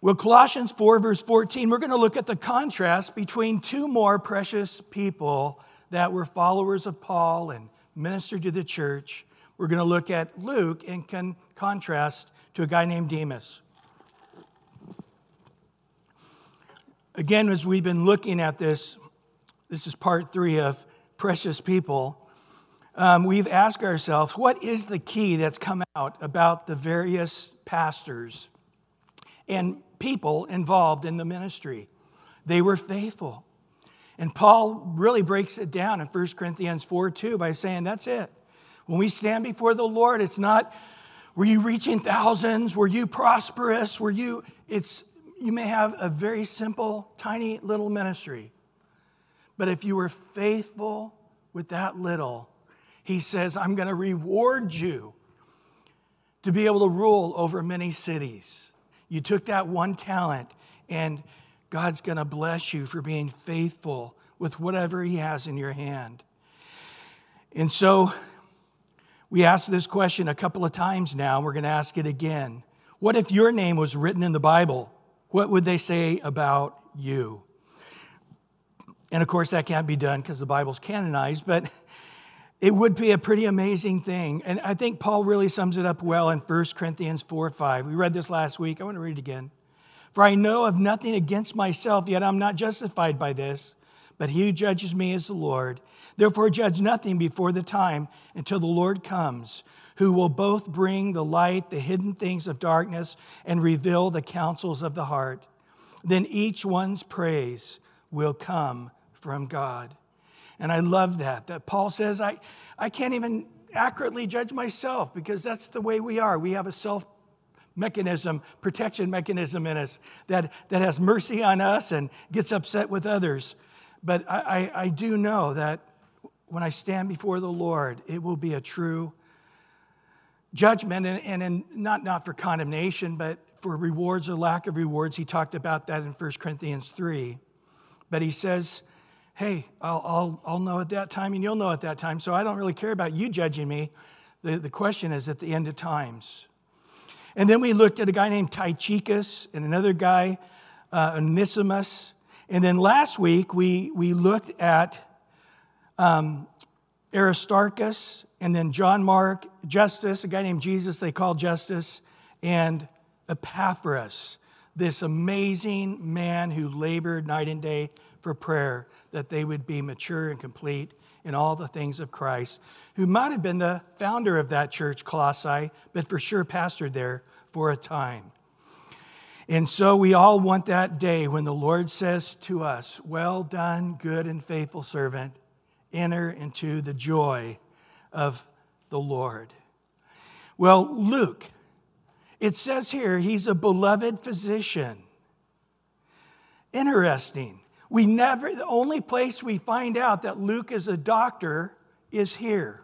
Well, Colossians 4, verse 14, we're going to look at the contrast between two more precious people that were followers of Paul and ministered to the church. We're going to look at Luke in con- contrast to a guy named Demas. Again, as we've been looking at this, this is part three of Precious People. Um, we've asked ourselves, what is the key that's come out about the various pastors and people involved in the ministry. They were faithful. And Paul really breaks it down in 1 Corinthians 4 2 by saying, That's it. When we stand before the Lord, it's not, were you reaching thousands? Were you prosperous? Were you, it's, you may have a very simple, tiny little ministry. But if you were faithful with that little, he says, I'm going to reward you to be able to rule over many cities. You took that one talent, and God's going to bless you for being faithful with whatever He has in your hand. And so we asked this question a couple of times now. We're going to ask it again. What if your name was written in the Bible? What would they say about you? And of course, that can't be done because the Bible's canonized, but it would be a pretty amazing thing. And I think Paul really sums it up well in 1 Corinthians 4 5. We read this last week. I want to read it again. For I know of nothing against myself, yet I'm not justified by this. But he who judges me is the Lord. Therefore, judge nothing before the time until the Lord comes, who will both bring the light, the hidden things of darkness, and reveal the counsels of the heart. Then each one's praise will come from God. And I love that. That Paul says, I, I can't even accurately judge myself because that's the way we are. We have a self mechanism, protection mechanism in us that, that has mercy on us and gets upset with others. But I, I, I do know that when I stand before the Lord, it will be a true judgment and, and in, not, not for condemnation, but for rewards or lack of rewards. He talked about that in 1 Corinthians 3. But he says, hey, I'll, I'll, I'll know at that time and you'll know at that time. So I don't really care about you judging me. The, the question is at the end of times. And then we looked at a guy named Tychicus and another guy, uh, Onesimus. And then last week we, we looked at um, Aristarchus and then John Mark, Justus, a guy named Jesus they call Justus, and Epaphras, this amazing man who labored night and day for prayer that they would be mature and complete in all the things of Christ, who might have been the founder of that church, Colossae, but for sure pastored there for a time. And so we all want that day when the Lord says to us, Well done, good and faithful servant, enter into the joy of the Lord. Well, Luke, it says here he's a beloved physician. Interesting. We never, the only place we find out that Luke is a doctor is here.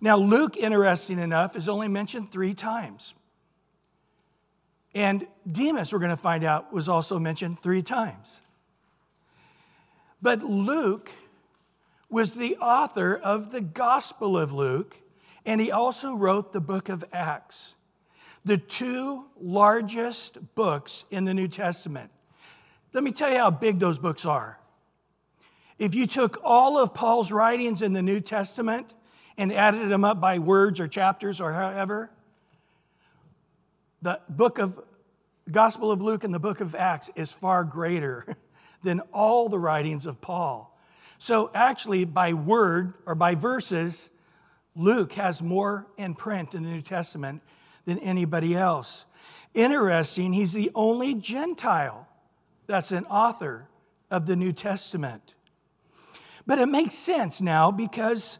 Now, Luke, interesting enough, is only mentioned three times. And Demas, we're going to find out, was also mentioned three times. But Luke was the author of the Gospel of Luke, and he also wrote the book of Acts, the two largest books in the New Testament. Let me tell you how big those books are. If you took all of Paul's writings in the New Testament and added them up by words or chapters or however, the book of Gospel of Luke and the book of Acts is far greater than all the writings of Paul. So, actually, by word or by verses, Luke has more in print in the New Testament than anybody else. Interesting, he's the only Gentile that's an author of the New Testament. But it makes sense now because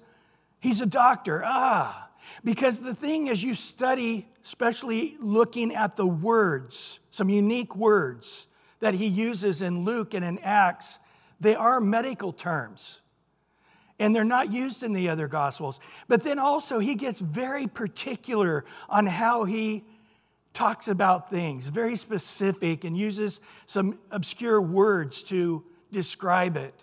he's a doctor. Ah, because the thing is, you study, especially looking at the words, some unique words that he uses in Luke and in Acts, they are medical terms. And they're not used in the other gospels. But then also, he gets very particular on how he talks about things, very specific, and uses some obscure words to describe it.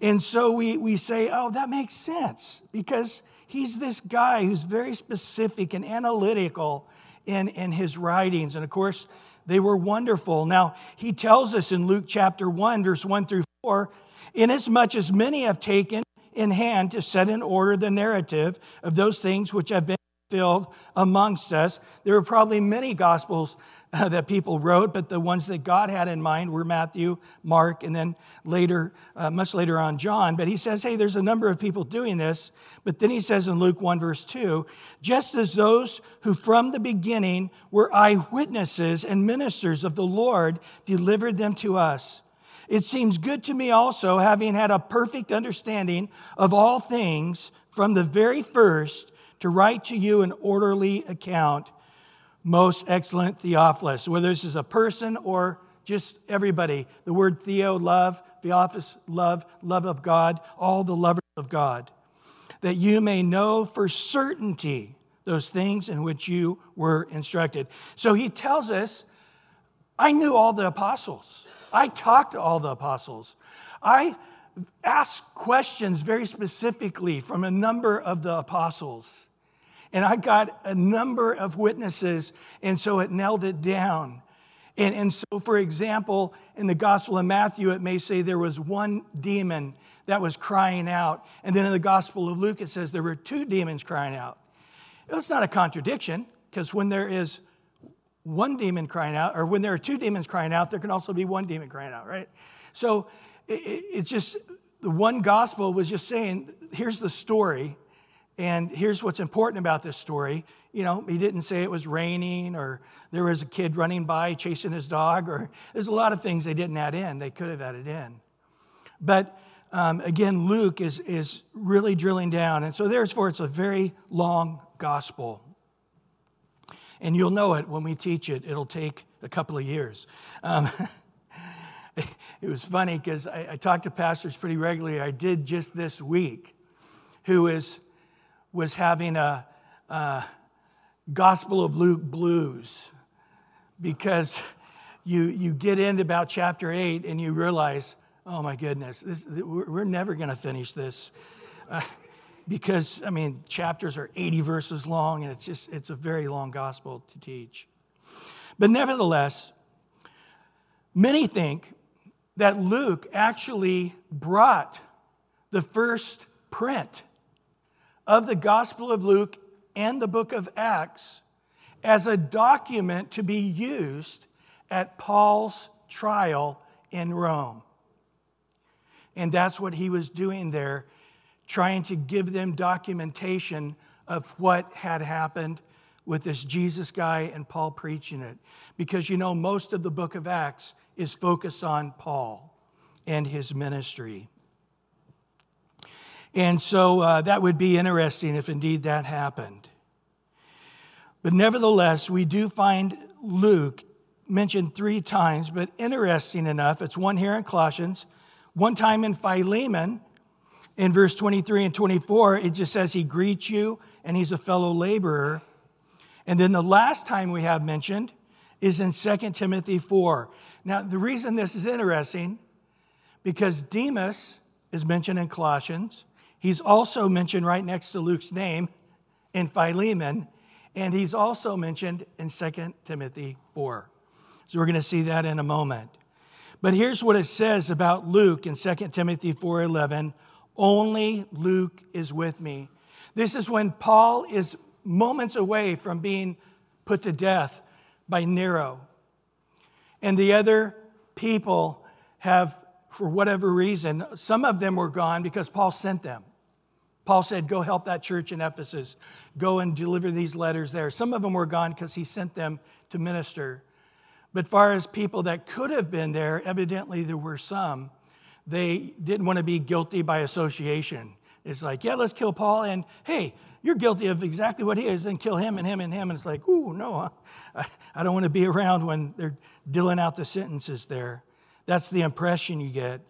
And so we, we say, oh, that makes sense because he's this guy who's very specific and analytical in, in his writings. And of course, they were wonderful. Now, he tells us in Luke chapter 1, verse 1 through 4 Inasmuch as many have taken in hand to set in order the narrative of those things which have been fulfilled amongst us. There were probably many gospels uh, that people wrote, but the ones that God had in mind were Matthew, Mark, and then later, uh, much later on, John. But he says, hey, there's a number of people doing this. But then he says in Luke 1, verse 2, just as those who from the beginning were eyewitnesses and ministers of the Lord delivered them to us. It seems good to me also, having had a perfect understanding of all things from the very first, to write to you an orderly account most excellent Theophilus, whether this is a person or just everybody. The word Theo, love, Theophilus, love, love of God, all the lovers of God, that you may know for certainty those things in which you were instructed. So he tells us, I knew all the apostles. I talked to all the apostles. I asked questions very specifically from a number of the apostles. And I got a number of witnesses, and so it nailed it down. And, and so, for example, in the Gospel of Matthew, it may say there was one demon that was crying out. And then in the Gospel of Luke, it says there were two demons crying out. It's not a contradiction, because when there is one demon crying out, or when there are two demons crying out, there can also be one demon crying out, right? So it, it's just the one gospel was just saying, here's the story, and here's what's important about this story. You know, he didn't say it was raining or there was a kid running by chasing his dog, or there's a lot of things they didn't add in. They could have added in. But um, again, Luke is, is really drilling down. And so, therefore, it's a very long gospel. And you'll know it when we teach it, it'll take a couple of years. Um, it was funny because I, I talk to pastors pretty regularly. I did just this week, who is was having a, a Gospel of Luke blues because you, you get into about chapter 8 and you realize, oh my goodness, this, we're never going to finish this. Uh, because, I mean, chapters are 80 verses long and it's just, it's a very long gospel to teach. But nevertheless, many think that Luke actually brought the first print of the Gospel of Luke and the book of Acts as a document to be used at Paul's trial in Rome. And that's what he was doing there, trying to give them documentation of what had happened with this Jesus guy and Paul preaching it. Because you know, most of the book of Acts is focused on Paul and his ministry. And so uh, that would be interesting if indeed that happened. But nevertheless, we do find Luke mentioned three times, but interesting enough, it's one here in Colossians, one time in Philemon, in verse 23 and 24, it just says he greets you and he's a fellow laborer. And then the last time we have mentioned is in 2 Timothy 4. Now, the reason this is interesting, because Demas is mentioned in Colossians, He's also mentioned right next to Luke's name in Philemon, and he's also mentioned in 2 Timothy 4. So we're going to see that in a moment. But here's what it says about Luke in 2 Timothy 4:11, only Luke is with me. This is when Paul is moments away from being put to death by Nero. And the other people have for whatever reason, some of them were gone because Paul sent them. Paul said, Go help that church in Ephesus. Go and deliver these letters there. Some of them were gone because he sent them to minister. But far as people that could have been there, evidently there were some. They didn't want to be guilty by association. It's like, yeah, let's kill Paul, and hey, you're guilty of exactly what he is, and kill him and him and him. And it's like, ooh, no, I, I don't want to be around when they're dealing out the sentences there. That's the impression you get.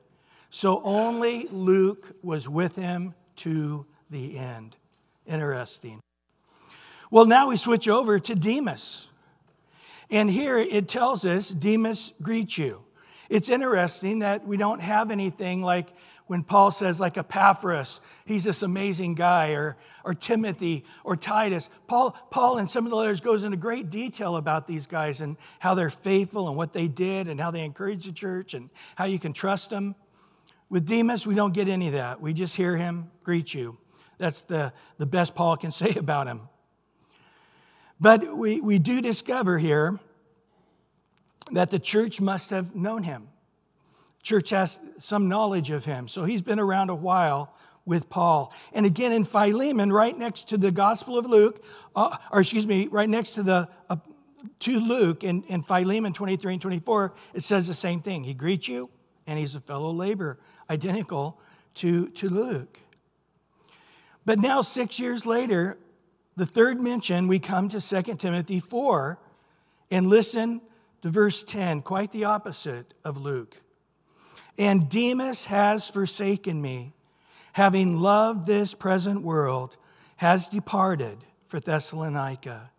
So only Luke was with him to the end. Interesting. Well, now we switch over to Demas. And here it tells us Demas greets you. It's interesting that we don't have anything like when Paul says, like Epaphras, he's this amazing guy, or, or Timothy or Titus. Paul, Paul in some of the letters goes into great detail about these guys and how they're faithful and what they did and how they encourage the church and how you can trust them. With Demas, we don't get any of that. We just hear him greet you. That's the, the best Paul can say about him. But we, we do discover here that the church must have known him church has some knowledge of him. So he's been around a while with Paul. And again, in Philemon, right next to the Gospel of Luke, uh, or excuse me, right next to the uh, to Luke in, in Philemon 23 and 24, it says the same thing. He greets you, and he's a fellow laborer, identical to, to Luke. But now, six years later, the third mention, we come to 2 Timothy 4 and listen to verse 10, quite the opposite of Luke. And Demas has forsaken me, having loved this present world, has departed for Thessalonica.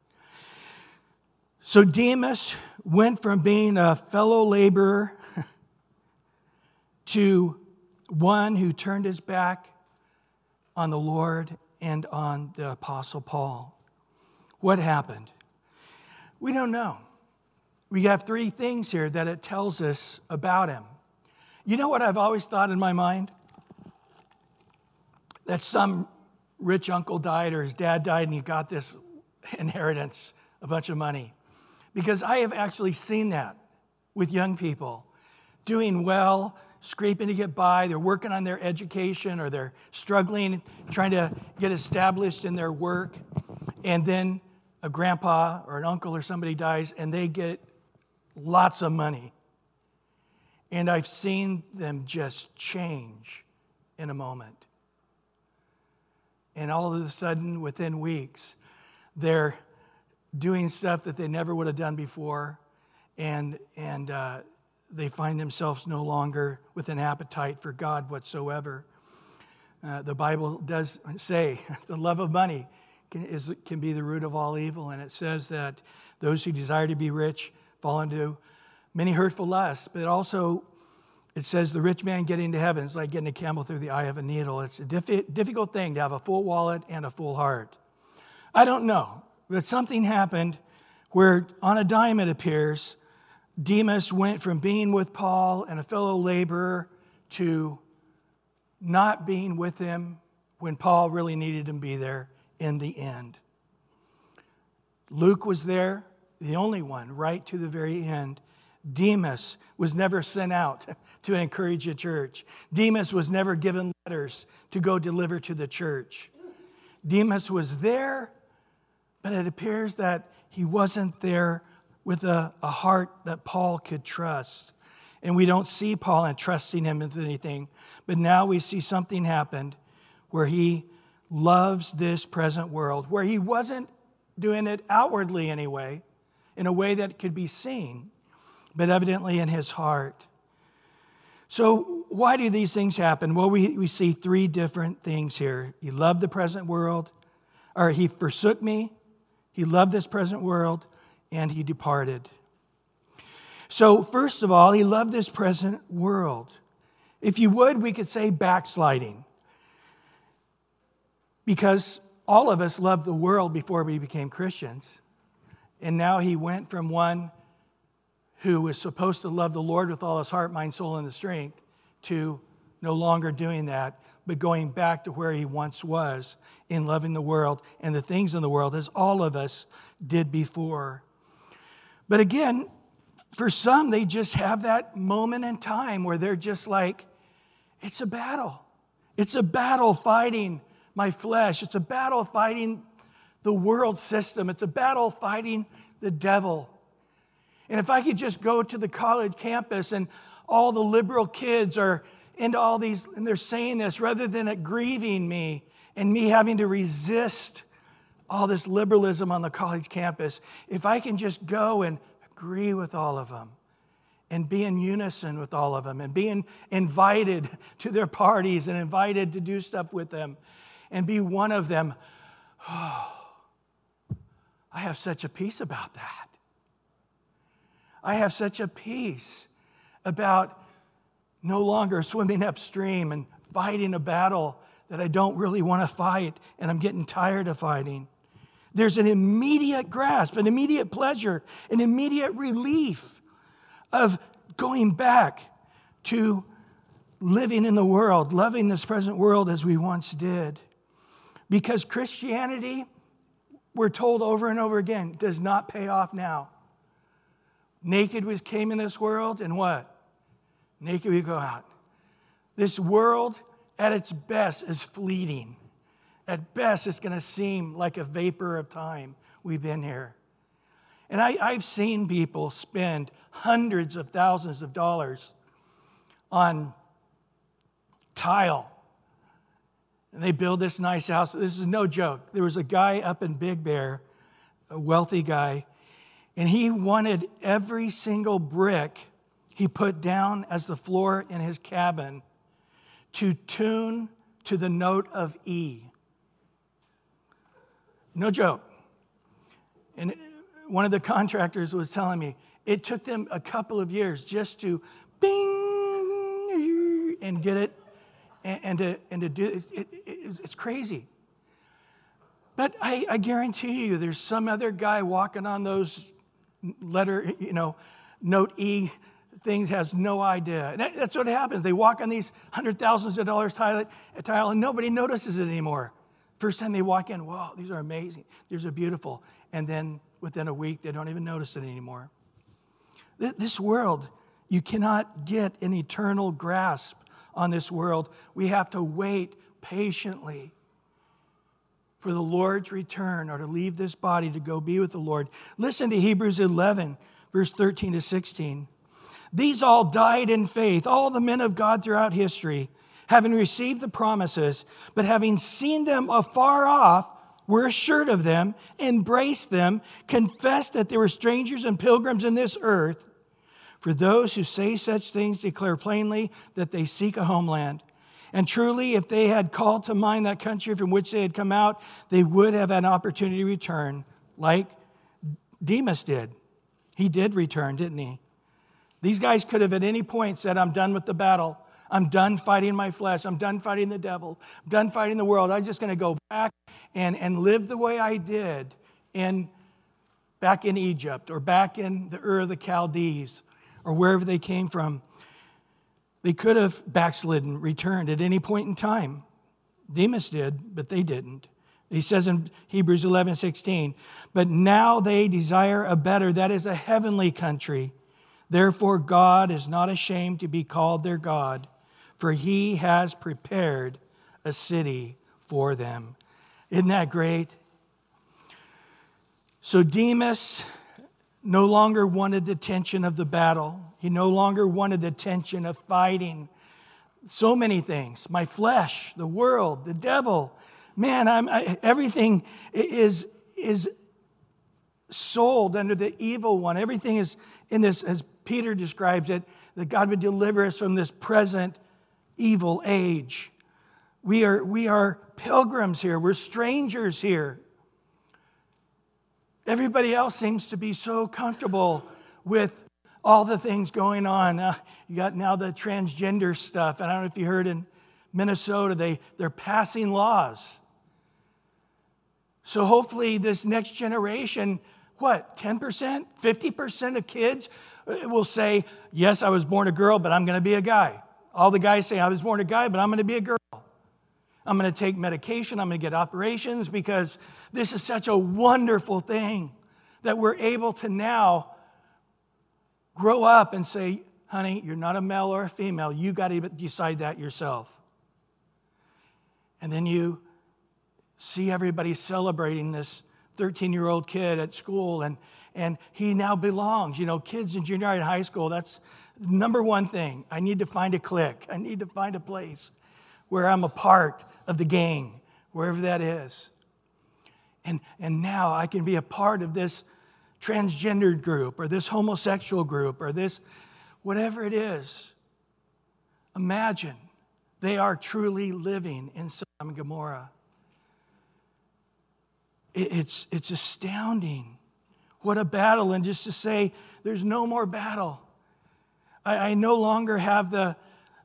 So Demas went from being a fellow laborer to one who turned his back on the Lord and on the Apostle Paul. What happened? We don't know. We have three things here that it tells us about him. You know what I've always thought in my mind? That some rich uncle died or his dad died and he got this inheritance, a bunch of money. Because I have actually seen that with young people doing well, scraping to get by, they're working on their education or they're struggling, trying to get established in their work, and then a grandpa or an uncle or somebody dies and they get lots of money. And I've seen them just change in a moment. And all of a sudden, within weeks, they're doing stuff that they never would have done before. And, and uh, they find themselves no longer with an appetite for God whatsoever. Uh, the Bible does say the love of money can, is, can be the root of all evil. And it says that those who desire to be rich fall into many hurtful lusts, but also it says the rich man getting to heaven is like getting a camel through the eye of a needle. It's a difficult thing to have a full wallet and a full heart. I don't know, but something happened where on a dime it appears, Demas went from being with Paul and a fellow laborer to not being with him when Paul really needed him to be there in the end. Luke was there, the only one, right to the very end. Demas was never sent out to encourage a church. Demas was never given letters to go deliver to the church. Demas was there, but it appears that he wasn't there with a, a heart that Paul could trust. And we don't see Paul entrusting him with anything. But now we see something happened where he loves this present world, where he wasn't doing it outwardly anyway, in a way that could be seen but evidently in his heart. So, why do these things happen? Well, we, we see three different things here. He loved the present world, or he forsook me, he loved this present world, and he departed. So, first of all, he loved this present world. If you would, we could say backsliding. Because all of us loved the world before we became Christians. And now he went from one who was supposed to love the Lord with all his heart, mind, soul, and the strength, to no longer doing that, but going back to where he once was in loving the world and the things in the world, as all of us did before. But again, for some, they just have that moment in time where they're just like, it's a battle. It's a battle fighting my flesh. It's a battle fighting the world system. It's a battle fighting the devil. And if I could just go to the college campus and all the liberal kids are into all these, and they're saying this rather than it grieving me and me having to resist all this liberalism on the college campus, if I can just go and agree with all of them and be in unison with all of them and being invited to their parties and invited to do stuff with them and be one of them, oh, I have such a peace about that. I have such a peace about no longer swimming upstream and fighting a battle that I don't really want to fight and I'm getting tired of fighting. There's an immediate grasp, an immediate pleasure, an immediate relief of going back to living in the world, loving this present world as we once did. Because Christianity, we're told over and over again, does not pay off now. Naked we came in this world, and what? Naked we go out. This world, at its best, is fleeting. At best, it's going to seem like a vapor of time we've been here. And I, I've seen people spend hundreds of thousands of dollars on tile. And they build this nice house. This is no joke. There was a guy up in Big Bear, a wealthy guy, and he wanted every single brick he put down as the floor in his cabin to tune to the note of E. No joke. And one of the contractors was telling me it took them a couple of years just to bing and get it and, and to, and to do it, it, it, it's crazy. But I, I guarantee you, there's some other guy walking on those letter, you know, note E things has no idea. And that's what happens. They walk on these hundred thousands of dollars tile, tile and nobody notices it anymore. First time they walk in, wow, these are amazing. These are beautiful. And then within a week, they don't even notice it anymore. This world, you cannot get an eternal grasp on this world. We have to wait patiently for the Lord's return or to leave this body to go be with the Lord. Listen to Hebrews 11, verse 13 to 16. These all died in faith, all the men of God throughout history, having received the promises, but having seen them afar off, were assured of them, embraced them, confessed that they were strangers and pilgrims in this earth. For those who say such things declare plainly that they seek a homeland. And truly, if they had called to mind that country from which they had come out, they would have had an opportunity to return, like Demas did. He did return, didn't he? These guys could have at any point said, I'm done with the battle. I'm done fighting my flesh. I'm done fighting the devil. I'm done fighting the world. I'm just going to go back and, and live the way I did in, back in Egypt or back in the Ur of the Chaldees or wherever they came from. They could have backslidden, returned at any point in time. Demas did, but they didn't. He says in Hebrews 11 16, but now they desire a better, that is a heavenly country. Therefore, God is not ashamed to be called their God for he has prepared a city for them. Isn't that great? So Demas no longer wanted the tension of the battle. He no longer wanted the tension of fighting so many things my flesh, the world, the devil. Man, I'm, I, everything is, is sold under the evil one. Everything is in this, as Peter describes it, that God would deliver us from this present evil age. We are, we are pilgrims here, we're strangers here. Everybody else seems to be so comfortable with all the things going on. Uh, you got now the transgender stuff. And I don't know if you heard in Minnesota, they, they're passing laws. So hopefully, this next generation, what, 10%, 50% of kids uh, will say, Yes, I was born a girl, but I'm going to be a guy. All the guys say, I was born a guy, but I'm going to be a girl. I'm going to take medication. I'm going to get operations because this is such a wonderful thing that we're able to now grow up and say, honey, you're not a male or a female. You got to decide that yourself. And then you see everybody celebrating this 13 year old kid at school, and, and he now belongs. You know, kids in junior high and high school, that's, number one thing I need to find a clique, I need to find a place where I'm a part of the gang, wherever that is. And, and now I can be a part of this transgendered group or this homosexual group or this whatever it is. Imagine they are truly living in Sodom and Gomorrah. It's, it's astounding. What a battle. And just to say, there's no more battle. I, I no longer have the,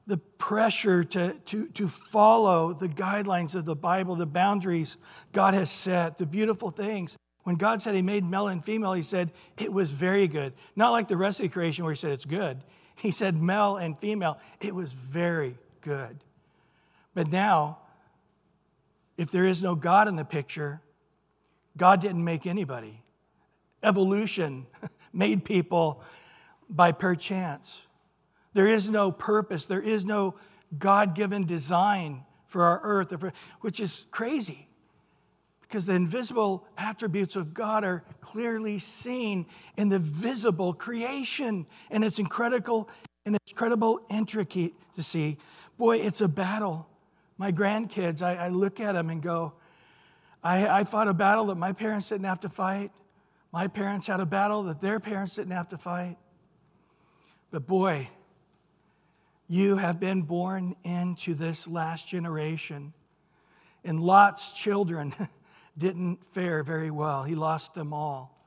the pressure to, to, to follow the guidelines of the Bible, the boundaries God has set, the beautiful things. When God said He made male and female, He said it was very good. Not like the rest of the creation where He said it's good. He said male and female. It was very good. But now, if there is no God in the picture, God didn't make anybody. Evolution made people by perchance. There is no purpose, there is no God given design for our earth, which is crazy because the invisible attributes of God are clearly seen in the visible creation and its incredible and its incredible intricacy. To see, boy, it's a battle. My grandkids, I, I look at them and go, I, I fought a battle that my parents didn't have to fight. My parents had a battle that their parents didn't have to fight. But boy, you have been born into this last generation. And Lot's children didn't fare very well. He lost them all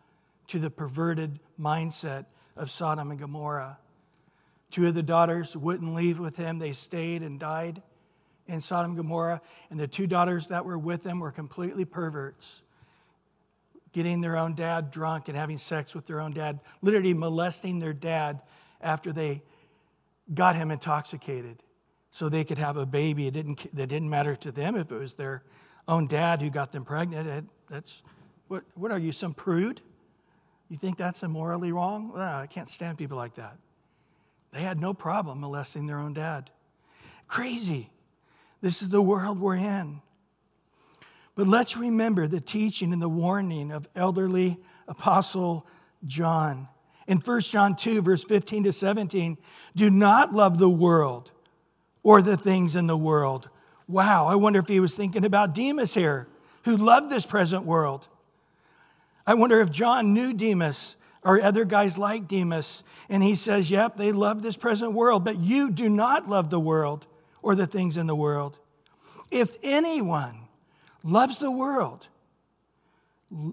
to the perverted mindset of Sodom and Gomorrah. Two of the daughters wouldn't leave with him, they stayed and died in Sodom and Gomorrah. And the two daughters that were with them were completely perverts, getting their own dad drunk and having sex with their own dad, literally molesting their dad after they got him intoxicated so they could have a baby. It didn't, it didn't matter to them if it was their own dad who got them pregnant. That's, what, what are you, some prude? You think that's immorally wrong? Well, I can't stand people like that. They had no problem molesting their own dad. Crazy. This is the world we're in. But let's remember the teaching and the warning of elderly Apostle John. In 1 John 2, verse 15 to 17, do not love the world or the things in the world. Wow, I wonder if he was thinking about Demas here, who loved this present world. I wonder if John knew Demas or other guys like Demas, and he says, Yep, they love this present world, but you do not love the world or the things in the world. If anyone loves the world,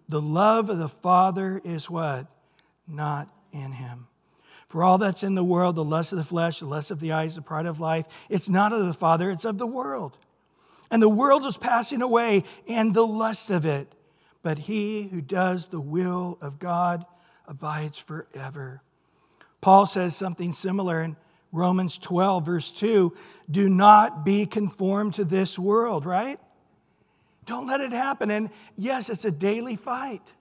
the love of the Father is what? Not in him. For all that's in the world, the lust of the flesh, the lust of the eyes, the pride of life, it's not of the Father, it's of the world. And the world is passing away and the lust of it. But he who does the will of God abides forever. Paul says something similar in Romans 12, verse 2 do not be conformed to this world, right? Don't let it happen. And yes, it's a daily fight.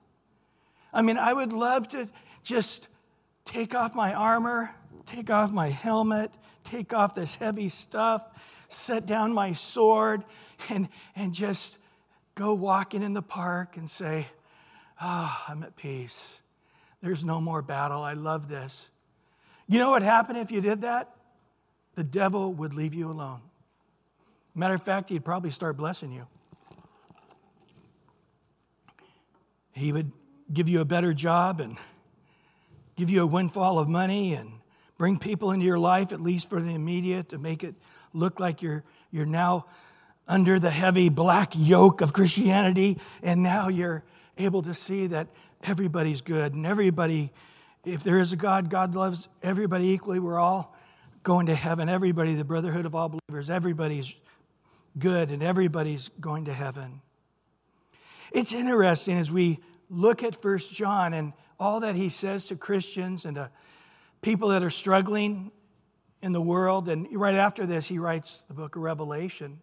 I mean, I would love to just take off my armor, take off my helmet, take off this heavy stuff, set down my sword, and, and just go walking in the park and say, Ah, oh, I'm at peace. There's no more battle. I love this. You know what happened if you did that? The devil would leave you alone. Matter of fact, he'd probably start blessing you. He would give you a better job and give you a windfall of money and bring people into your life, at least for the immediate, to make it look like you're, you're now under the heavy black yoke of Christianity, and now you're able to see that everybody's good and everybody, if there is a God, God loves everybody equally. We're all going to heaven. Everybody, the brotherhood of all believers, everybody's good and everybody's going to heaven. It's interesting as we look at First John and all that he says to Christians and to people that are struggling in the world. And right after this, he writes the book of Revelation.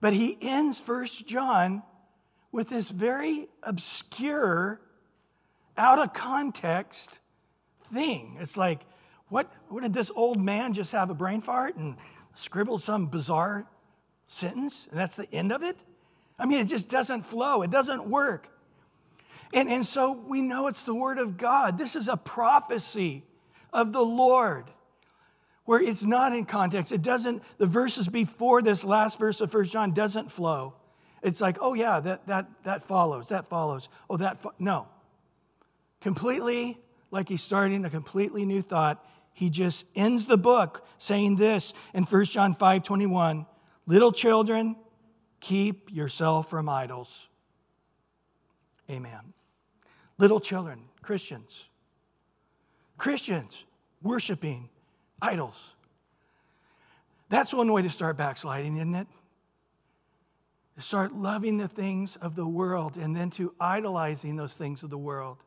But he ends First John with this very obscure, out of context thing. It's like, what, what did this old man just have a brain fart and scribble some bizarre sentence? And that's the end of it? I mean, it just doesn't flow, it doesn't work. And, and so we know it's the Word of God. This is a prophecy of the Lord where it's not in context. It doesn't, the verses before this last verse of First John doesn't flow. It's like, oh yeah, that, that, that follows, that follows. Oh, that, fo-. no. Completely, like he's starting a completely new thought. He just ends the book saying this in 1 John 5 21 Little children, keep yourself from idols. Amen. Little children, Christians, Christians worshiping idols. That's one way to start backsliding, isn't it? To start loving the things of the world and then to idolizing those things of the world.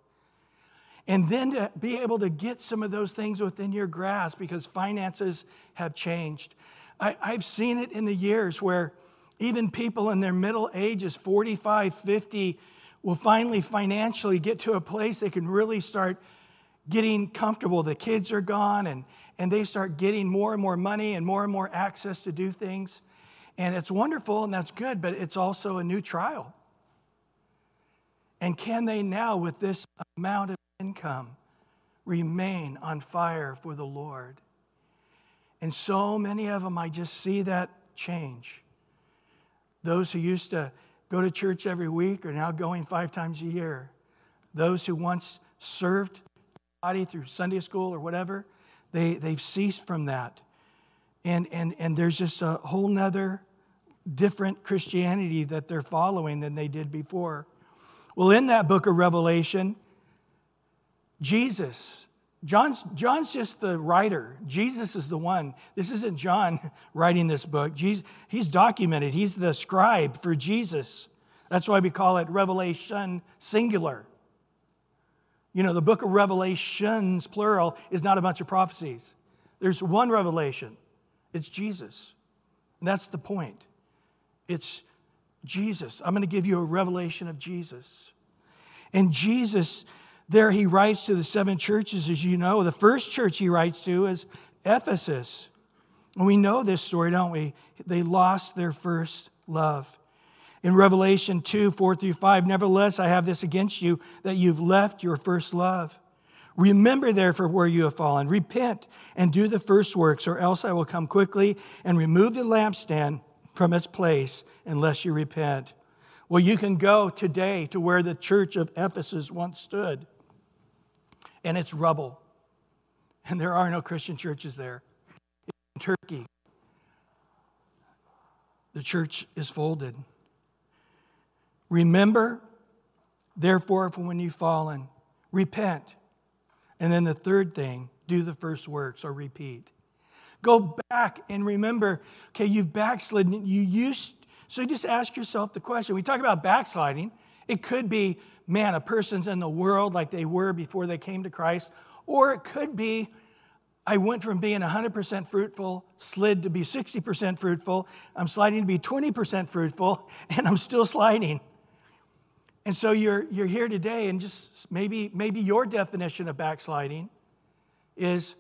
And then to be able to get some of those things within your grasp because finances have changed. I, have seen it in the years where even people in their middle ages, 45, 50, will finally financially get to a place they can really start getting comfortable. The kids are gone and, and they start getting more and more money and more and more access to do things. And it's wonderful and that's good, but it's also a new trial. And can they now, with this amount of income, remain on fire for the Lord? And so many of them, I just see that change. Those who used to go to church every week are now going five times a year. Those who once served body through Sunday school or whatever, they, they've ceased from that. And, and, and there's just a whole nother different Christianity that they're following than they did before. Well, in that book of Revelation, Jesus, John's, John's just the writer. Jesus is the one. This isn't John writing this book. Jesus, he's documented, he's the scribe for Jesus. That's why we call it Revelation singular. You know, the book of Revelations, plural, is not a bunch of prophecies. There's one revelation it's Jesus. And that's the point. It's Jesus. I'm going to give you a revelation of Jesus. And Jesus, there he writes to the seven churches, as you know. The first church he writes to is Ephesus. And we know this story, don't we? They lost their first love. In Revelation 2 4 through 5, nevertheless, I have this against you, that you've left your first love. Remember, therefore, where you have fallen. Repent and do the first works, or else I will come quickly and remove the lampstand from its place unless you repent. Well, you can go today to where the church of Ephesus once stood, and it's rubble. And there are no Christian churches there. In Turkey, the church is folded. Remember, therefore, from when you've fallen, repent. And then the third thing, do the first works or repeat. Go back and remember, okay, you've backslidden. You used, so just ask yourself the question. We talk about backsliding. It could be, man, a person's in the world like they were before they came to Christ. Or it could be, I went from being 100% fruitful, slid to be 60% fruitful. I'm sliding to be 20% fruitful, and I'm still sliding. And so you're, you're here today, and just maybe, maybe your definition of backsliding is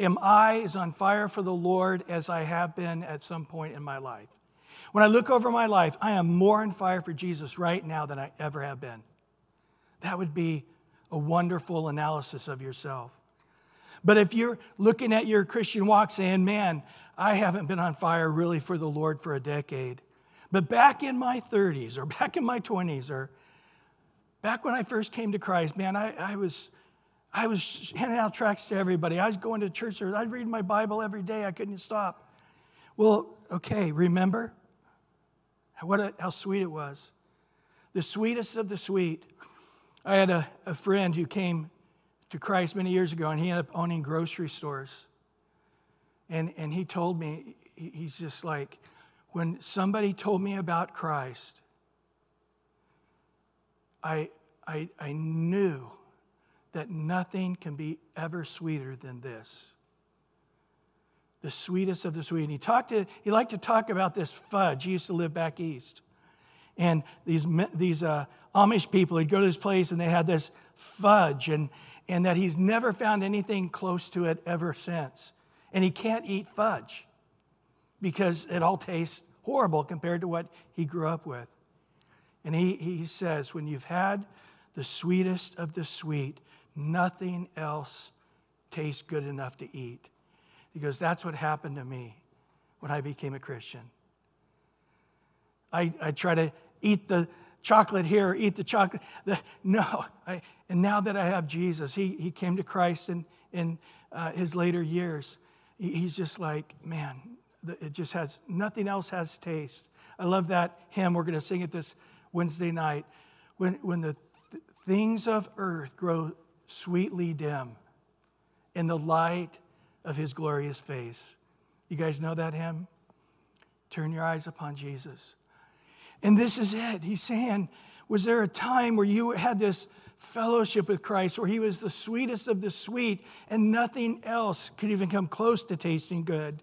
Am I as on fire for the Lord as I have been at some point in my life? When I look over my life, I am more on fire for Jesus right now than I ever have been. That would be a wonderful analysis of yourself. But if you're looking at your Christian walk saying, man, I haven't been on fire really for the Lord for a decade, but back in my 30s or back in my 20s or Back when I first came to Christ, man, I, I was I was handing out tracts to everybody. I was going to church. I'd read my Bible every day. I couldn't stop. Well, okay, remember what a, how sweet it was. The sweetest of the sweet. I had a, a friend who came to Christ many years ago, and he ended up owning grocery stores. And, and he told me, he's just like, when somebody told me about Christ, I, I, I knew that nothing can be ever sweeter than this. The sweetest of the sweet. And he talked to, he liked to talk about this fudge. He used to live back east. And these, these uh, Amish people, he'd go to this place and they had this fudge, and, and that he's never found anything close to it ever since. And he can't eat fudge because it all tastes horrible compared to what he grew up with. And he, he says, when you've had the sweetest of the sweet, nothing else tastes good enough to eat. He goes, That's what happened to me when I became a Christian. I, I try to eat the chocolate here, eat the chocolate. The, no, I, and now that I have Jesus, he, he came to Christ in, in uh, his later years. He, he's just like, man, it just has, nothing else has taste. I love that hymn. We're going to sing it this Wednesday night, when, when the th- things of earth grow sweetly dim in the light of his glorious face. You guys know that hymn? Turn your eyes upon Jesus. And this is it. He's saying, Was there a time where you had this fellowship with Christ, where he was the sweetest of the sweet, and nothing else could even come close to tasting good?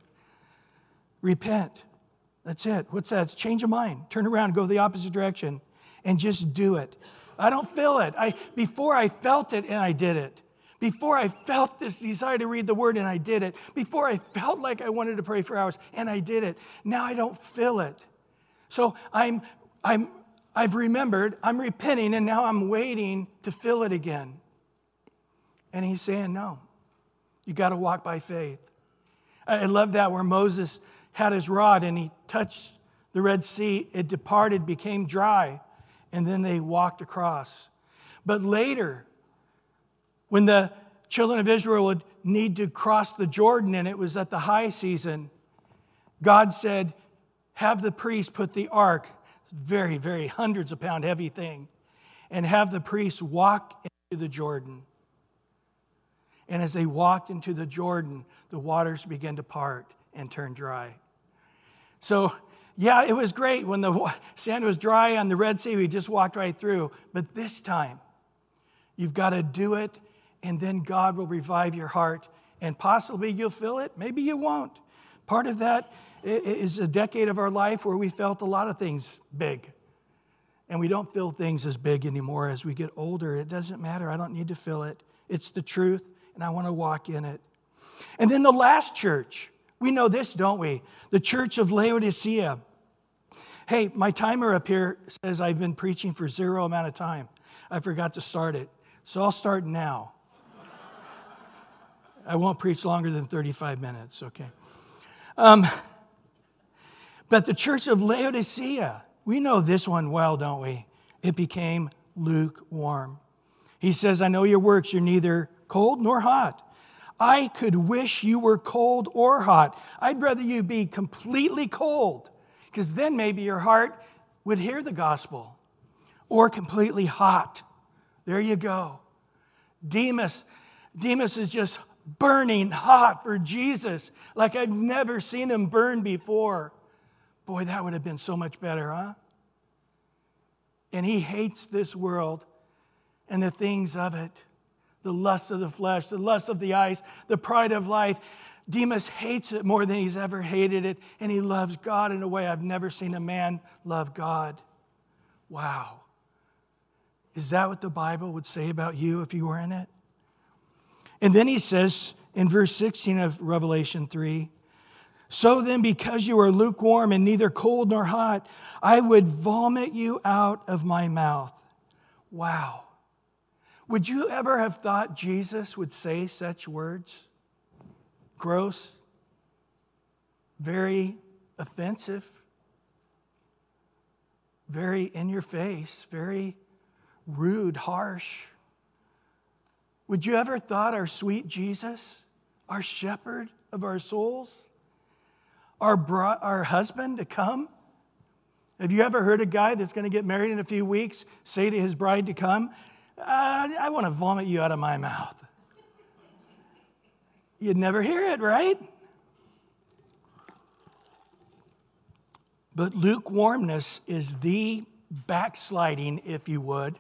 Repent. That's it. What's that? It's change of mind. Turn around, go the opposite direction, and just do it. I don't feel it. I, before I felt it and I did it. Before I felt this desire to read the word and I did it. Before I felt like I wanted to pray for hours and I did it. Now I don't feel it. So I'm, I'm, I've remembered, I'm repenting, and now I'm waiting to fill it again. And he's saying, no, you got to walk by faith. I love that where Moses had his rod and he touched the Red Sea, it departed, became dry, and then they walked across. But later, when the children of Israel would need to cross the Jordan and it was at the high season, God said, Have the priest put the ark, very, very hundreds of pound heavy thing, and have the priest walk into the Jordan. And as they walked into the Jordan, the waters began to part and turn dry. So, yeah, it was great when the sand was dry on the Red Sea. We just walked right through. But this time, you've got to do it and then God will revive your heart. And possibly you'll feel it, maybe you won't. Part of that is a decade of our life where we felt a lot of things big. And we don't feel things as big anymore as we get older. It doesn't matter. I don't need to feel it. It's the truth, and I want to walk in it. And then the last church, we know this, don't we? The church of Laodicea. Hey, my timer up here says I've been preaching for zero amount of time. I forgot to start it. So I'll start now. I won't preach longer than 35 minutes, okay? Um, but the church of Laodicea, we know this one well, don't we? It became lukewarm. He says, I know your works, you're neither cold nor hot. I could wish you were cold or hot. I'd rather you be completely cold, because then maybe your heart would hear the gospel, or completely hot. There you go. Demas, Demas is just burning hot for Jesus, like I've never seen him burn before. Boy, that would have been so much better, huh? And he hates this world and the things of it the lust of the flesh, the lust of the eyes, the pride of life. Demas hates it more than he's ever hated it, and he loves God in a way I've never seen a man love God. Wow. Is that what the Bible would say about you if you were in it? And then he says in verse 16 of Revelation 3 So then, because you are lukewarm and neither cold nor hot, I would vomit you out of my mouth. Wow. Would you ever have thought Jesus would say such words? Gross, very offensive, very in your face, very rude, harsh. Would you ever thought our sweet Jesus, our shepherd of our souls, our, bro- our husband to come? Have you ever heard a guy that's going to get married in a few weeks say to his bride to come, uh, I want to vomit you out of my mouth? You'd never hear it, right? But lukewarmness is the backsliding, if you would,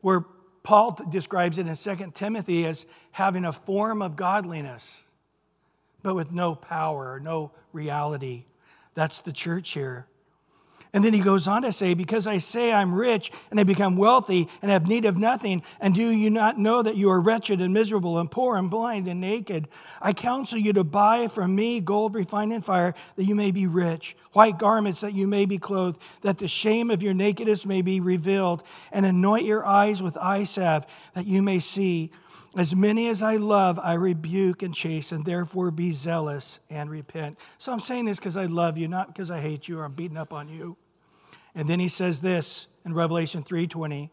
where Paul describes it in 2 Timothy as having a form of godliness, but with no power, no reality. That's the church here. And then he goes on to say, Because I say I'm rich and I become wealthy and have need of nothing, and do you not know that you are wretched and miserable and poor and blind and naked? I counsel you to buy from me gold refined in fire, that you may be rich, white garments that you may be clothed, that the shame of your nakedness may be revealed, and anoint your eyes with eye salve, that you may see. As many as I love, I rebuke and chasten, therefore be zealous and repent. So I'm saying this because I love you, not because I hate you or I'm beating up on you. And then he says this in Revelation 3:20,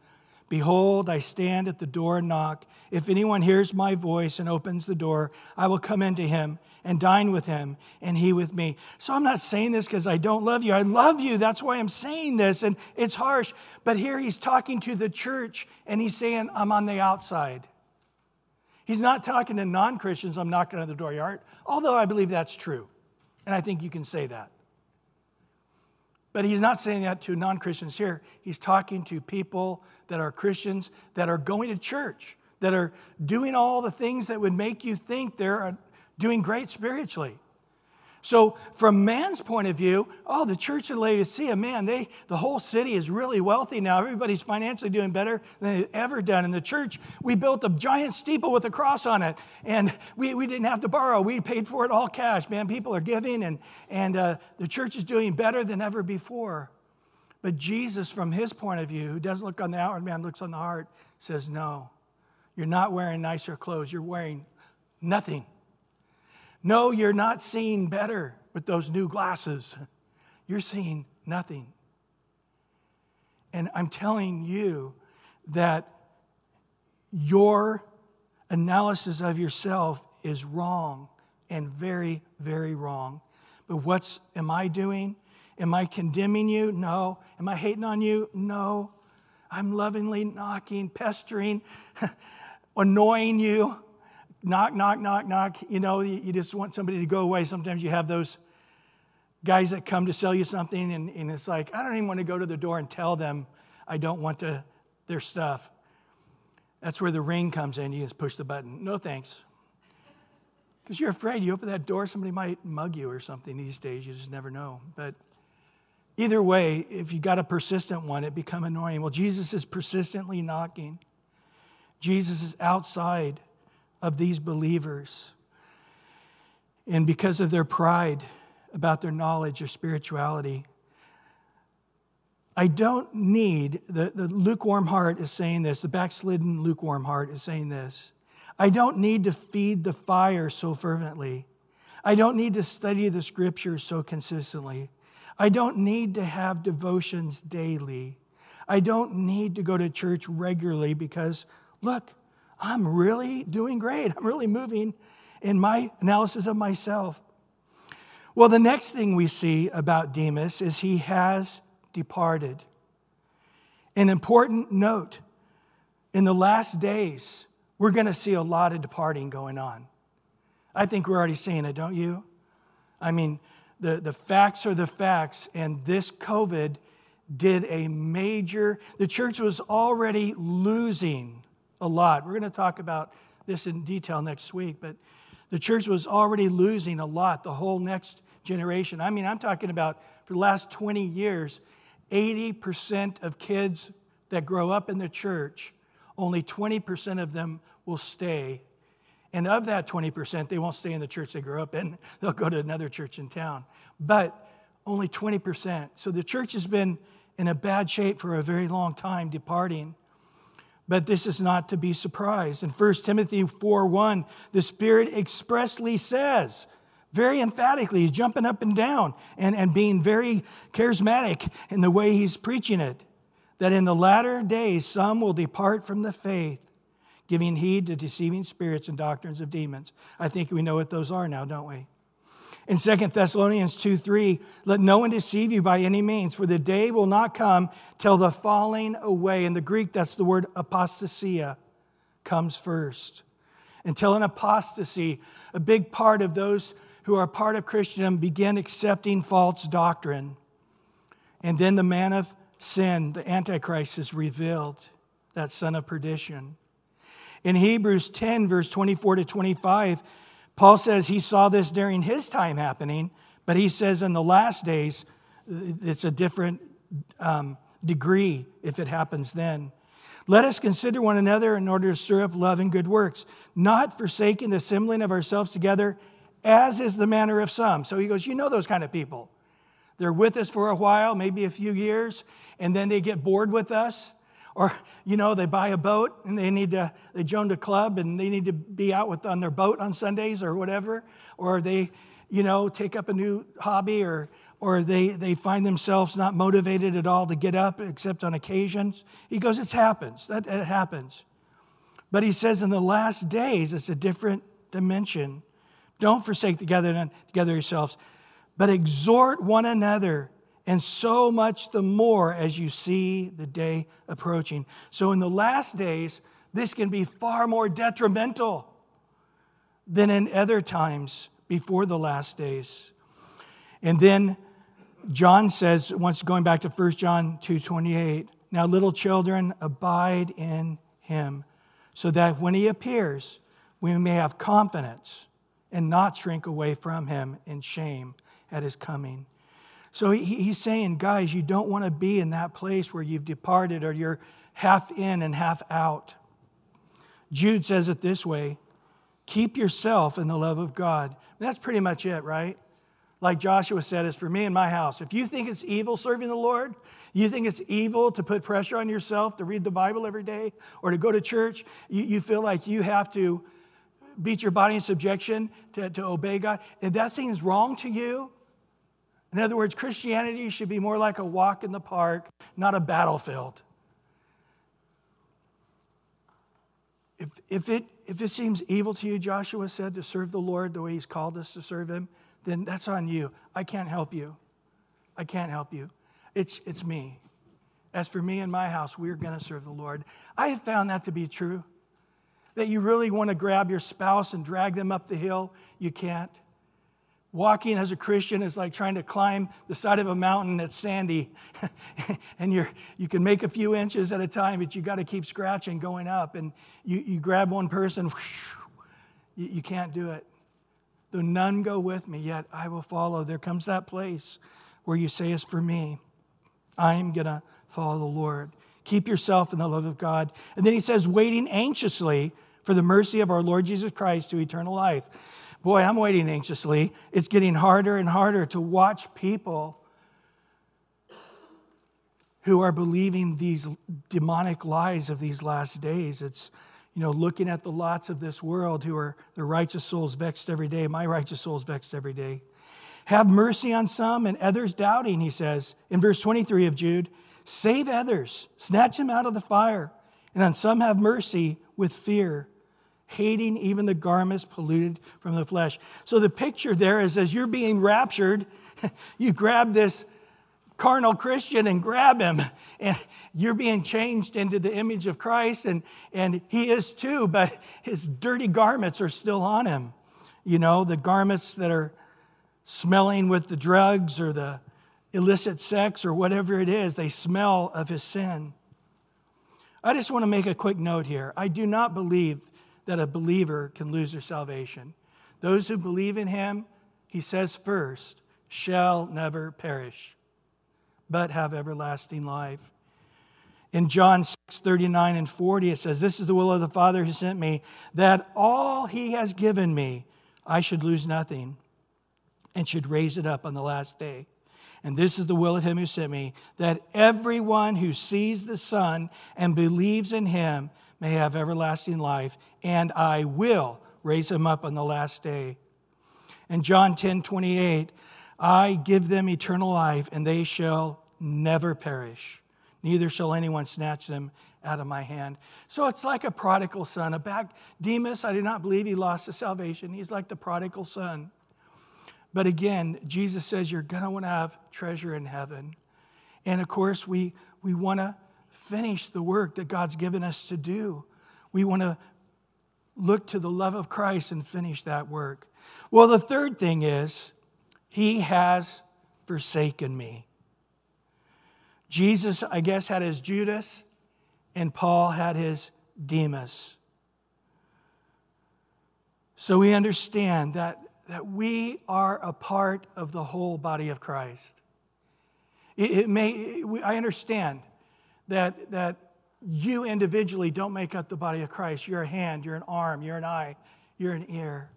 Behold, I stand at the door and knock. If anyone hears my voice and opens the door, I will come into him and dine with him and he with me. So I'm not saying this because I don't love you. I love you. That's why I'm saying this. And it's harsh. But here he's talking to the church and he's saying, I'm on the outside. He's not talking to non Christians, I'm knocking on the door yard, although I believe that's true. And I think you can say that. But he's not saying that to non Christians here. He's talking to people that are Christians that are going to church, that are doing all the things that would make you think they're uh, doing great spiritually. So, from man's point of view, oh, the church of Laodicea, man, they, the whole city is really wealthy now. Everybody's financially doing better than they've ever done. In the church, we built a giant steeple with a cross on it, and we, we didn't have to borrow. We paid for it all cash. Man, people are giving, and, and uh, the church is doing better than ever before. But Jesus, from his point of view, who doesn't look on the outward man, looks on the heart, says, no, you're not wearing nicer clothes. You're wearing nothing. No, you're not seeing better with those new glasses. You're seeing nothing. And I'm telling you that your analysis of yourself is wrong and very, very wrong. But what's am I doing? Am I condemning you? No. Am I hating on you? No. I'm lovingly knocking, pestering, annoying you knock, knock, knock, knock. You know, you, just want somebody to go away. Sometimes you have those guys that come to sell you something, and, and it's like, I don't even want to go to the door and tell them I don't want to, their stuff. That's where the ring comes in. You just push the button. No thanks. Because you're afraid you open that door, somebody might mug you or something these days. You just never know. But either way, if you got a persistent one, it become annoying. Well, Jesus is persistently knocking. Jesus is outside of these believers. And because of their pride about their knowledge or spirituality, I don't need, the, the lukewarm heart is saying this, the backslidden lukewarm heart is saying this. I don't need to feed the fire so fervently. I don't need to study the scriptures so consistently. I don't need to have devotions daily. I don't need to go to church regularly because, look, I'm really doing great. I'm really moving in my analysis of myself. Well, the next thing we see about Demas is he has departed. An important note in the last days, we're going to see a lot of departing going on. I think we're already seeing it, don't you? I mean, the, the facts are the facts, and this COVID did a major, the church was already losing a lot. We're going to talk about this in detail next week, but the church was already losing a lot, the whole next generation. I mean, I'm talking about for the last 20 years, 80% of kids that grow up in the church, only 20% of them will stay. And of that 20%, they won't stay in the church they grew up in. They'll go to another church in town. But only 20%. So the church has been in a bad shape for a very long time, departing. But this is not to be surprised. In 1 Timothy 4 1, the Spirit expressly says, very emphatically, he's jumping up and down and, and being very charismatic in the way he's preaching it, that in the latter days some will depart from the faith, giving heed to deceiving spirits and doctrines of demons. I think we know what those are now, don't we? In 2 Thessalonians 2 3, let no one deceive you by any means, for the day will not come till the falling away. In the Greek, that's the word apostasia, comes first. Until an apostasy, a big part of those who are part of Christendom begin accepting false doctrine. And then the man of sin, the Antichrist, is revealed, that son of perdition. In Hebrews 10, verse 24 to 25, Paul says he saw this during his time happening, but he says in the last days, it's a different um, degree if it happens then. Let us consider one another in order to stir up love and good works, not forsaking the assembling of ourselves together, as is the manner of some. So he goes, You know those kind of people. They're with us for a while, maybe a few years, and then they get bored with us or, you know, they buy a boat and they need to, they join a club and they need to be out with, on their boat on Sundays or whatever. Or they, you know, take up a new hobby or, or they, they find themselves not motivated at all to get up except on occasions. He goes, it happens. That, it happens. But he says in the last days, it's a different dimension. Don't forsake together, together yourselves, but exhort one another and so much the more as you see the day approaching. So, in the last days, this can be far more detrimental than in other times before the last days. And then John says, once going back to 1 John 2:28, now little children abide in him, so that when he appears, we may have confidence and not shrink away from him in shame at his coming. So he's saying, guys, you don't want to be in that place where you've departed or you're half in and half out. Jude says it this way keep yourself in the love of God. And that's pretty much it, right? Like Joshua said, it's for me and my house. If you think it's evil serving the Lord, you think it's evil to put pressure on yourself to read the Bible every day or to go to church, you, you feel like you have to beat your body in subjection to, to obey God, if that seems wrong to you, in other words, Christianity should be more like a walk in the park, not a battlefield. If, if, it, if it seems evil to you, Joshua said, to serve the Lord the way He's called us to serve Him, then that's on you. I can't help you. I can't help you. It's, it's me. As for me and my house, we're going to serve the Lord. I have found that to be true. That you really want to grab your spouse and drag them up the hill, you can't. Walking as a Christian is like trying to climb the side of a mountain that's sandy. and you're, you can make a few inches at a time, but you got to keep scratching going up. And you, you grab one person, you, you can't do it. Though none go with me, yet I will follow. There comes that place where you say, It's for me. I am going to follow the Lord. Keep yourself in the love of God. And then he says, waiting anxiously for the mercy of our Lord Jesus Christ to eternal life. Boy, I'm waiting anxiously. It's getting harder and harder to watch people who are believing these demonic lies of these last days. It's, you know, looking at the lots of this world who are the righteous souls vexed every day. My righteous souls vexed every day. Have mercy on some and others doubting, he says in verse 23 of Jude. Save others, snatch them out of the fire, and on some have mercy with fear hating even the garments polluted from the flesh. So the picture there is as you're being raptured, you grab this carnal Christian and grab him, and you're being changed into the image of Christ, and, and he is too, but his dirty garments are still on him. You know, the garments that are smelling with the drugs or the illicit sex or whatever it is, they smell of his sin. I just want to make a quick note here. I do not believe that a believer can lose their salvation. Those who believe in him, he says first, shall never perish, but have everlasting life. In John 6, 39 and 40, it says, This is the will of the Father who sent me, that all he has given me, I should lose nothing, and should raise it up on the last day. And this is the will of him who sent me, that everyone who sees the Son and believes in him may have everlasting life, and I will raise him up on the last day. In John 10 28, I give them eternal life, and they shall never perish. Neither shall anyone snatch them out of my hand. So it's like a prodigal son. A back Demas, I do not believe he lost his salvation. He's like the prodigal son. But again, Jesus says you're to want to have treasure in heaven. And of course, we, we want to finish the work that God's given us to do. We want to look to the love of Christ and finish that work. Well, the third thing is, He has forsaken me. Jesus, I guess, had his Judas, and Paul had his Demas. So we understand that, that we are a part of the whole body of Christ. It, it may, I understand that, that you individually don't make up the body of Christ. You're a hand, you're an arm, you're an eye, you're an ear.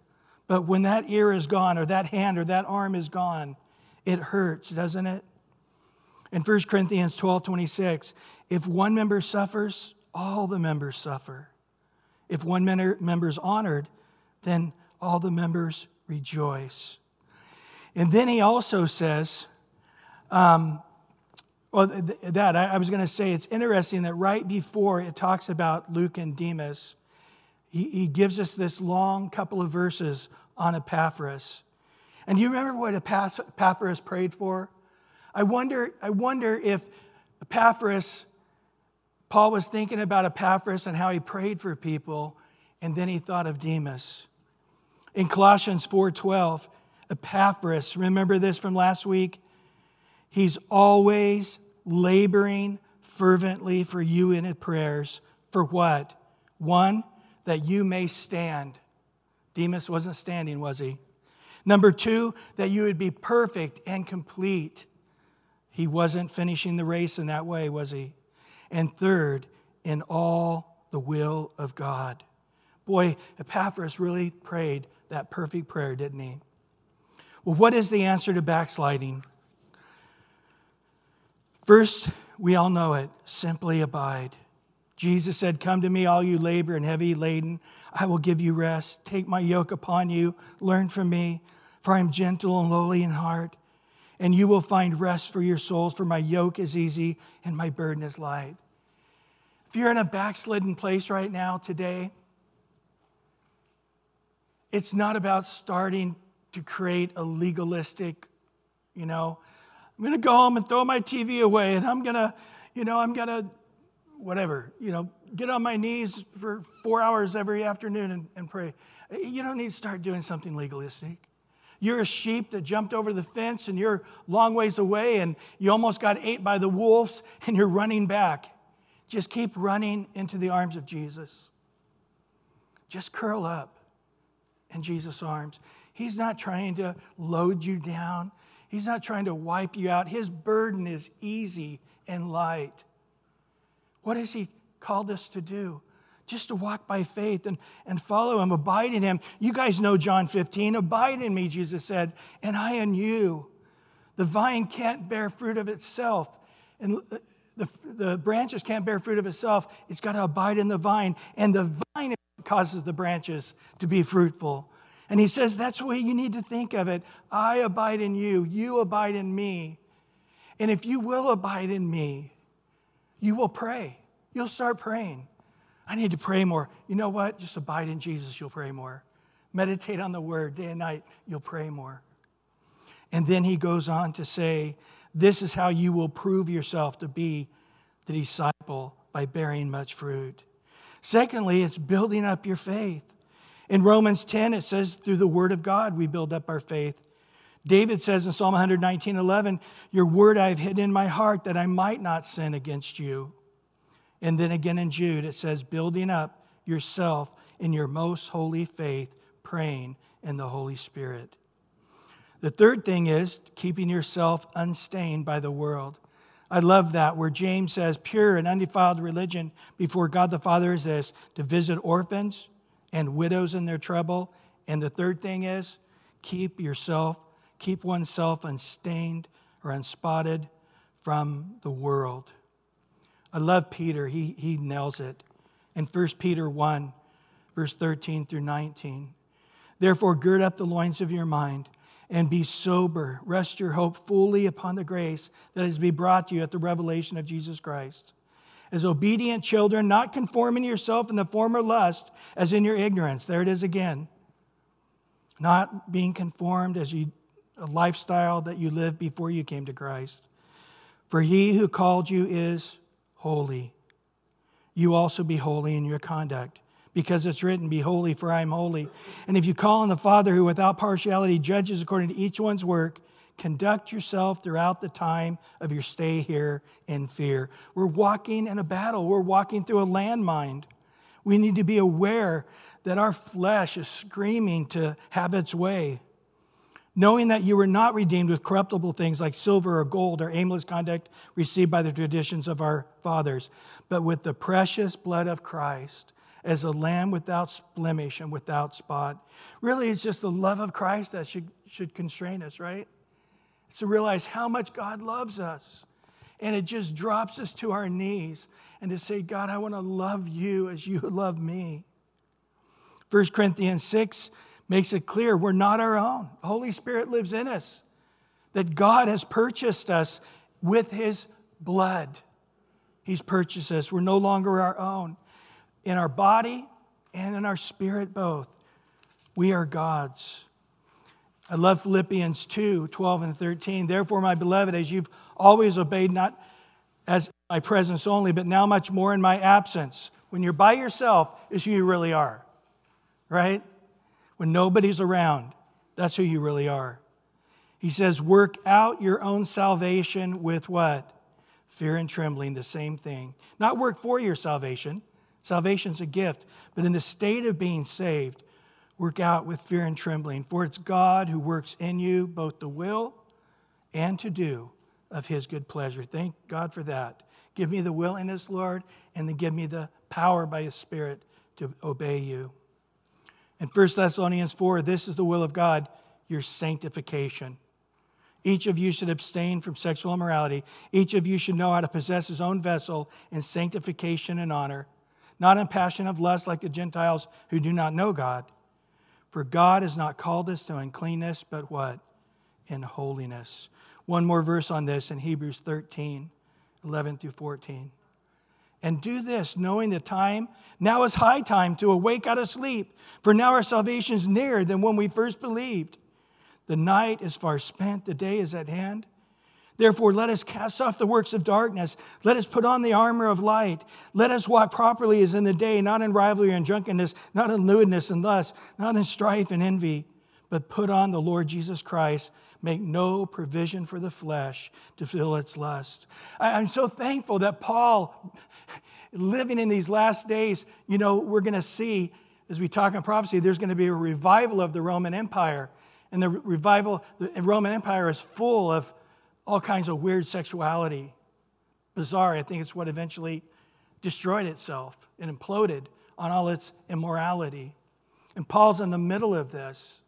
But when that ear is gone, or that hand or that arm is gone, it hurts, doesn't it? In 1 Corinthians 12 26, if one member suffers, all the members suffer. If one member is honored, then all the members rejoice. And then he also says, um, well, that, I was going to say, it's interesting that right before it talks about Luke and Demas, he, he gives us this long couple of verses on Epaphras. And do you remember what Epaphras prayed for? I wonder, I wonder if Epaphras, Paul was thinking about Epaphras and how he prayed for people, and then he thought of Demas. In Colossians 4:12, Epaphras, remember this from last week? He's always laboring fervently for you in his prayers. For what? One, that you may stand. Demas wasn't standing, was he? Number two, that you would be perfect and complete. He wasn't finishing the race in that way, was he? And third, in all the will of God. Boy, Epaphras really prayed that perfect prayer, didn't he? Well, what is the answer to backsliding? First, we all know it simply abide. Jesus said, Come to me, all you labor and heavy laden. I will give you rest. Take my yoke upon you. Learn from me, for I am gentle and lowly in heart, and you will find rest for your souls, for my yoke is easy and my burden is light. If you're in a backslidden place right now today, it's not about starting to create a legalistic, you know, I'm going to go home and throw my TV away and I'm going to, you know, I'm going to, whatever, you know, get on my knees for four hours every afternoon and, and pray. You don't need to start doing something legalistic. You're a sheep that jumped over the fence and you're long ways away and you almost got ate by the wolves and you're running back. Just keep running into the arms of Jesus. Just curl up in Jesus' arms. He's not trying to load you down, He's not trying to wipe you out. His burden is easy and light. What has He called us to do? Just to walk by faith and, and follow Him, abide in Him. You guys know John 15 Abide in me, Jesus said, and I in you. The vine can't bear fruit of itself. And the, the branches can't bear fruit of itself. It's got to abide in the vine. And the vine causes the branches to be fruitful. And he says that's the way you need to think of it. I abide in you, you abide in me. And if you will abide in me, you will pray. You'll start praying. I need to pray more. You know what? Just abide in Jesus, you'll pray more. Meditate on the word day and night, you'll pray more. And then he goes on to say, This is how you will prove yourself to be the disciple by bearing much fruit. Secondly, it's building up your faith. In Romans 10, it says, through the word of God, we build up our faith. David says in Psalm 119 11, Your word I have hidden in my heart that I might not sin against you. And then again in Jude, it says, Building up yourself in your most holy faith, praying in the Holy Spirit. The third thing is keeping yourself unstained by the world. I love that, where James says, Pure and undefiled religion before God the Father is this to visit orphans and widows in their trouble. And the third thing is keep yourself, keep oneself unstained or unspotted from the world. I love Peter. He, he nails it. In 1 Peter 1, verse 13 through 19. Therefore, gird up the loins of your mind and be sober. Rest your hope fully upon the grace that is to be brought to you at the revelation of Jesus Christ as obedient children, not conforming yourself in the former lust as in your ignorance. There it is again. Not being conformed as you, a lifestyle that you lived before you came to Christ. For he who called you is holy. You also be holy in your conduct, because it's written, Be holy, for I am holy. And if you call on the Father who without partiality judges according to each one's work, Conduct yourself throughout the time of your stay here in fear. We're walking in a battle, we're walking through a landmine. We need to be aware that our flesh is screaming to have its way. Knowing that you were not redeemed with corruptible things like silver or gold or aimless conduct received by the traditions of our fathers, but with the precious blood of Christ as a lamb without blemish and without spot. Really, it's just the love of Christ that should, should constrain us, right? It's to realize how much God loves us. And it just drops us to our knees and to say, God, I want to love you as you love me. 1 Corinthians 6 makes it clear we're not our own. The Holy Spirit lives in us, that God has purchased us with his blood. He's purchased us. We're no longer our own. In our body and in our spirit, both. We are God's. I love Philippians 2 12 and 13. Therefore, my beloved, as you've always obeyed, not as my presence only, but now much more in my absence. When you're by yourself, is who you really are, right? when nobody's around. That's who you really are. He says, Work out your own salvation with what? Fear and trembling, the same thing. Not work for your salvation. Salvation's a gift. But in the state of being saved, work out with fear and trembling. For it's God who works in you both the will and to do of his good pleasure. Thank God for that. Give me the willingness, Lord, and then give me the power by his Spirit to obey you. In 1 Thessalonians 4, this is the will of God, your sanctification. Each of you should abstain from sexual immorality. Each of you should know how to possess his own vessel in sanctification and honor, not in passion of lust like the Gentiles who do not know God. For God has not called us to uncleanness, but what? In holiness. One more verse on this in Hebrews 13, 11 through 14. And do this, knowing the time now is high time to awake out of sleep, for now our salvation is nearer than when we first believed. The night is far spent, the day is at hand. Therefore, let us cast off the works of darkness. Let us put on the armor of light. Let us walk properly as in the day, not in rivalry and drunkenness, not in lewdness and lust, not in strife and envy, but put on the Lord Jesus Christ. Make no provision for the flesh to fill its lust. I'm so thankful that Paul, living in these last days, you know, we're going to see, as we talk in prophecy, there's going to be a revival of the Roman Empire. And the revival, the Roman Empire is full of all kinds of weird sexuality. Bizarre. I think it's what eventually destroyed itself and imploded on all its immorality. And Paul's in the middle of this.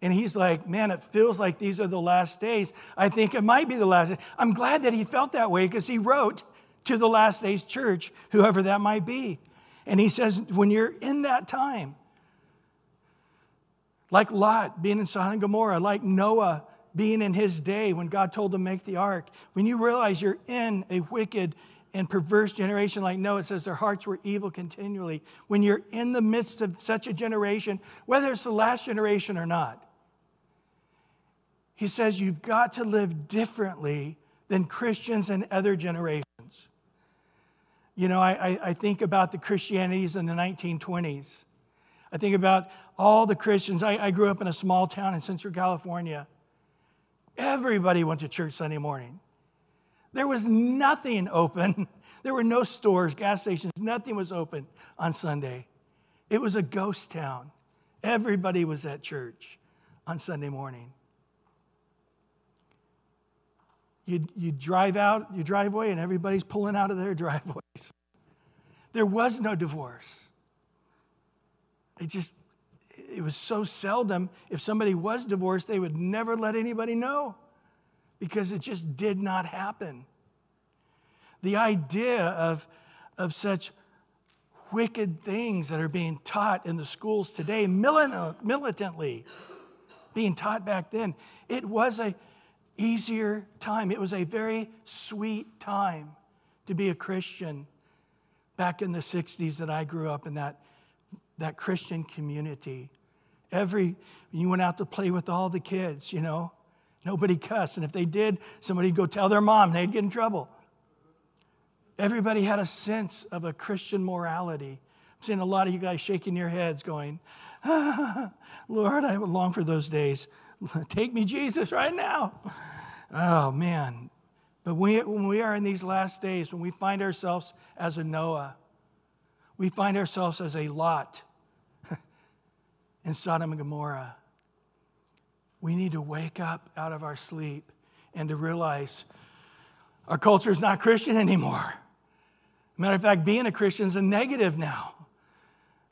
And he's like, man, it feels like these are the last days. I think it might be the last. I'm glad that he felt that way because he wrote to the last days church, whoever that might be. And he says, when you're in that time, like Lot being in Sodom and Gomorrah, like Noah being in his day when God told him make the ark. When you realize you're in a wicked and perverse generation like Noah, it says their hearts were evil continually. When you're in the midst of such a generation, whether it's the last generation or not, he says you've got to live differently than Christians and other generations. You know, I, I, think about the Christianities in the 1920s. I think about all the Christians. I, I grew up in a small town in Central California. Everybody went to church Sunday morning. There was nothing open. There were no stores, gas stations, nothing was open on Sunday. It was a ghost town. Everybody was at church on Sunday morning. You, you drive out your driveway and everybody's pulling out of their driveways. There was no divorce. It just, it was so seldom. If somebody was divorced, they would never let anybody know because it just did not happen. The idea of, of such wicked things that are being taught in the schools today, militantly being taught back then, it was a easier time. It was a very sweet time to be a Christian back in the 60s that I grew up in that that Christian community. Every, when you went out to play with all the kids, you know, nobody cussed. And if they did, somebody'd go tell their mom, and they'd get in trouble. Everybody had a sense of a Christian morality. I'm seeing a lot of you guys shaking your heads, going, Lord, I long for those days. Take me, Jesus, right now. Oh, man. But we, when we are in these last days, when we find ourselves as a Noah, we find ourselves as a Lot in Sodom and Gomorrah. We need to wake up out of our sleep and to realize our culture is not Christian anymore. Matter of fact, being a Christian is a negative now.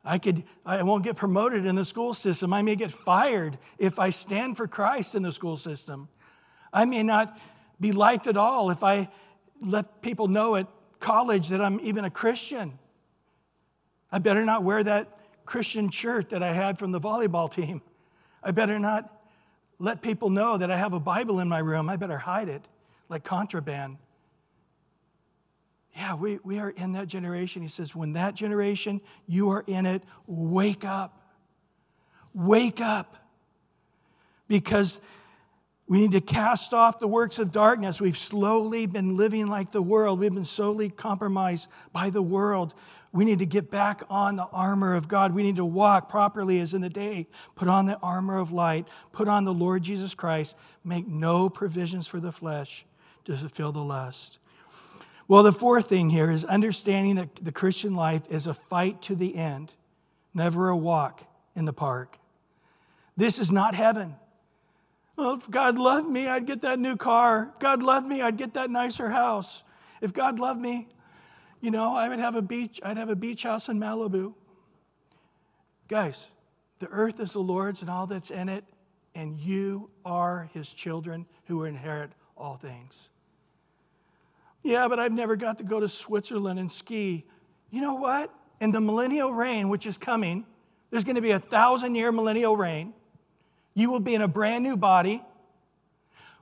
I could I won't get promoted in the school system. I may get fired if I stand for Christ in the school system. I may not be liked at all if I let people know at college that I'm even a Christian. I better not wear that Christian shirt that I had from the volleyball team. I better not let people know that I have a Bible in my room. I better hide it like contraband. Yeah, we, we are in that generation. He says, when that generation, you are in it, wake up. Wake up. Because we need to cast off the works of darkness. We've slowly been living like the world. We've been slowly compromised by the world. We need to get back on the armor of God. We need to walk properly as in the day. Put on the armor of light. Put on the Lord Jesus Christ. Make no provisions for the flesh to fulfill the lust. Well, the fourth thing here is understanding that the Christian life is a fight to the end, never a walk in the park. This is not heaven. Well, if God loved me, I'd get that new car. If God loved me, I'd get that nicer house. If God loved me, you know, I would have a beach, I'd have a beach house in Malibu. Guys, the earth is the Lord's and all that's in it, and you are his children who inherit all things. Yeah, but I've never got to go to Switzerland and ski. You know what? In the millennial reign, which is coming, there's going to be a thousand year millennial reign. You will be in a brand new body.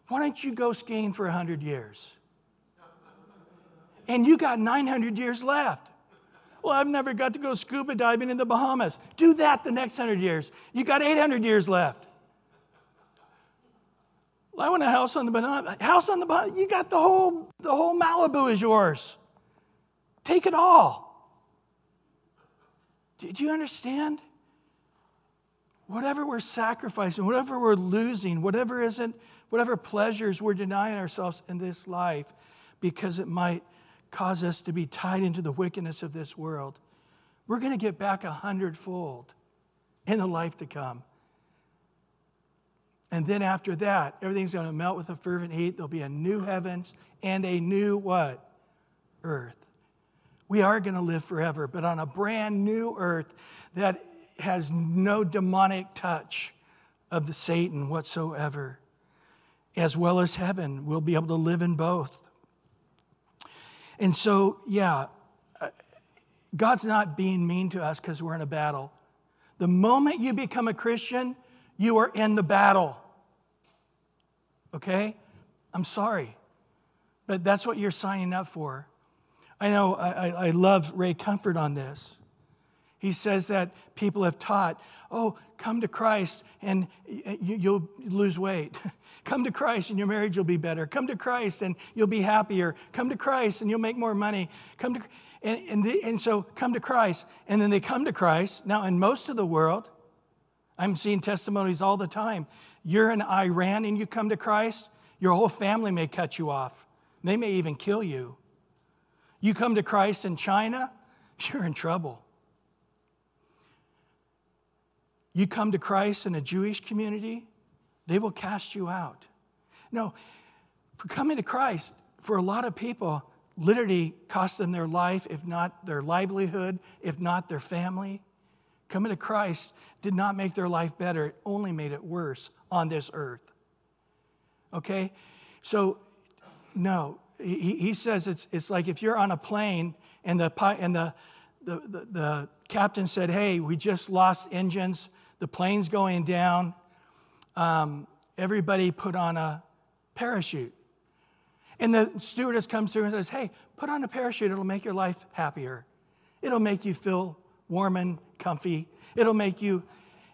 Why don't you go skiing for 100 years? And you got 900 years left. Well, I've never got to go scuba diving in the Bahamas. Do that the next 100 years. You got 800 years left. Well, I want a house on the banana. House on the banana. You got the whole, the whole Malibu is yours. Take it all. Do you understand? whatever we're sacrificing, whatever we're losing, whatever isn't, whatever pleasures we're denying ourselves in this life because it might cause us to be tied into the wickedness of this world, we're going to get back a hundredfold in the life to come. And then after that, everything's going to melt with a fervent heat. There'll be a new heavens and a new what? Earth. We are going to live forever, but on a brand new earth that has no demonic touch of the Satan whatsoever, as well as heaven. We'll be able to live in both. And so, yeah, uh, God's not being mean to us because we're in a battle. The moment you become a Christian, you are in the battle. Okay? I'm sorry, but that's what you're signing up for. I know I, I love Ray Comfort on this. He says that people have taught, oh, come to Christ and you'll lose weight. Come to Christ and your marriage will be better. Come to Christ and you'll be happier. Come to Christ and you'll make more money. Come to, and, and, the, and so come to Christ. And then they come to Christ. Now, in most of the world, I'm seeing testimonies all the time. You're in Iran and you come to Christ, your whole family may cut you off. They may even kill you. You come to Christ in China, you're in trouble. You come to Christ in a Jewish community, they will cast you out. No, for coming to Christ, for a lot of people, literally cost them their life, if not their livelihood, if not their family. Coming to Christ did not make their life better, it only made it worse on this earth. Okay? So, no, he, he says it's, it's like if you're on a plane and, the, and the, the, the, the captain said, Hey, we just lost engines the plane's going down. Um, everybody put on a parachute. And the stewardess comes through and says, Hey, put on a parachute. It'll make your life happier. It'll make you feel warm and comfy. It'll make you,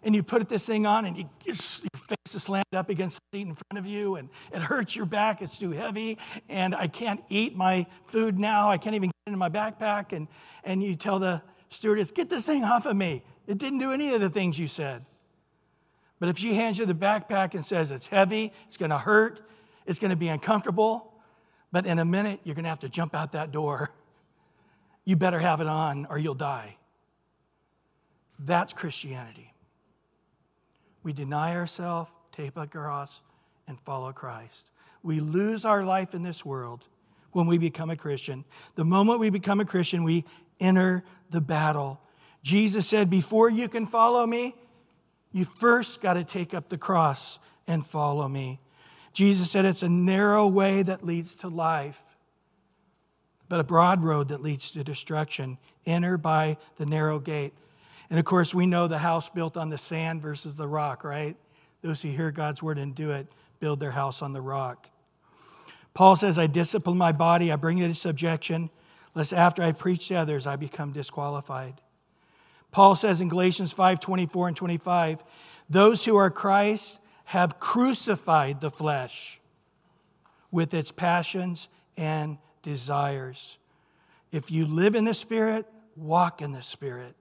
and you put this thing on and you, your face is slammed up against the seat in front of you and it hurts your back. It's too heavy. And I can't eat my food now. I can't even get it in my backpack. And, and you tell the stewardess, Get this thing off of me. It didn't do any of the things you said. But if she hands you the backpack and says it's heavy, it's going to hurt, it's going to be uncomfortable, but in a minute you're going to have to jump out that door. You better have it on or you'll die. That's Christianity. We deny ourselves, take up cross, and follow Christ. We lose our life in this world when we become a Christian. The moment we become a Christian, we enter the battle Jesus said, Before you can follow me, you first got to take up the cross and follow me. Jesus said, It's a narrow way that leads to life, but a broad road that leads to destruction. Enter by the narrow gate. And of course, we know the house built on the sand versus the rock, right? Those who hear God's word and do it build their house on the rock. Paul says, I discipline my body, I bring it into subjection, lest after I preach to others, I become disqualified. Paul says in Galatians 5 24 and 25, those who are Christ have crucified the flesh with its passions and desires. If you live in the Spirit, walk in the Spirit.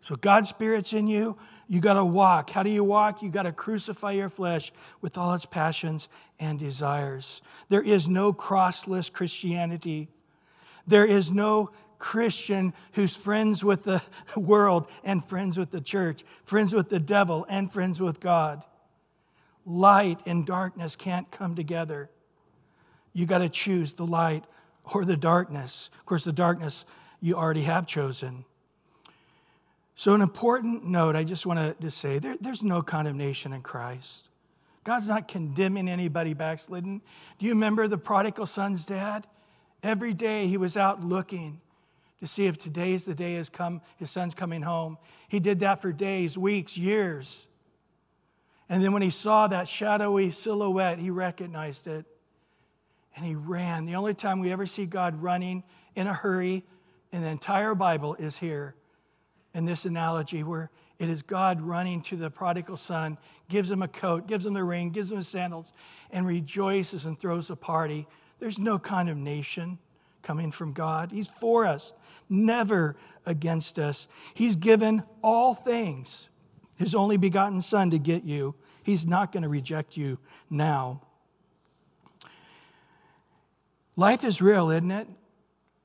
So God's Spirit's in you. You got to walk. How do you walk? You got to crucify your flesh with all its passions and desires. There is no crossless Christianity. There is no Christian who's friends with the world and friends with the church, friends with the devil and friends with God. Light and darkness can't come together. You got to choose the light or the darkness. Of course, the darkness you already have chosen. So, an important note I just want to say there, there's no condemnation in Christ. God's not condemning anybody backslidden. Do you remember the prodigal son's dad? Every day he was out looking to see if today's the day his, come, his son's coming home. He did that for days, weeks, years. And then when he saw that shadowy silhouette, he recognized it and he ran. The only time we ever see God running in a hurry in the entire Bible is here in this analogy where it is God running to the prodigal son, gives him a coat, gives him the ring, gives him the sandals, and rejoices and throws a party. There's no condemnation coming from God. He's for us, never against us. He's given all things, his only begotten son, to get you. He's not going to reject you now. Life is real, isn't it?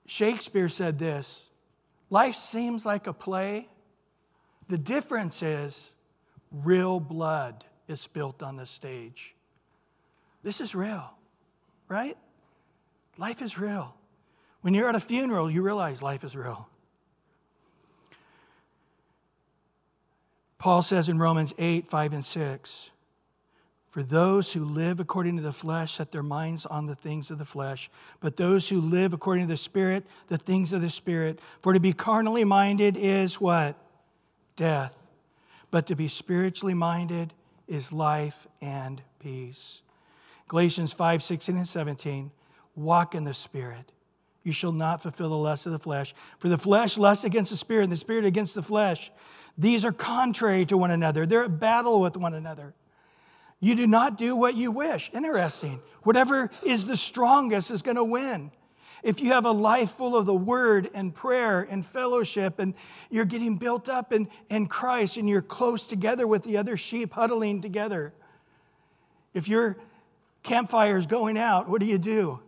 Shakespeare said this Life seems like a play. The difference is real blood is spilt on the stage. This is real, right? Life is real. When you're at a funeral, you realize life is real. Paul says in Romans 8, 5, and 6 For those who live according to the flesh set their minds on the things of the flesh, but those who live according to the Spirit, the things of the Spirit. For to be carnally minded is what? Death. But to be spiritually minded is life and peace. Galatians 5, 16, and 17. Walk in the Spirit. You shall not fulfill the lust of the flesh. For the flesh lusts against the Spirit, and the Spirit against the flesh. These are contrary to one another, they're at battle with one another. You do not do what you wish. Interesting. Whatever is the strongest is going to win. If you have a life full of the word and prayer and fellowship, and you're getting built up in, in Christ and you're close together with the other sheep huddling together, if your campfire is going out, what do you do?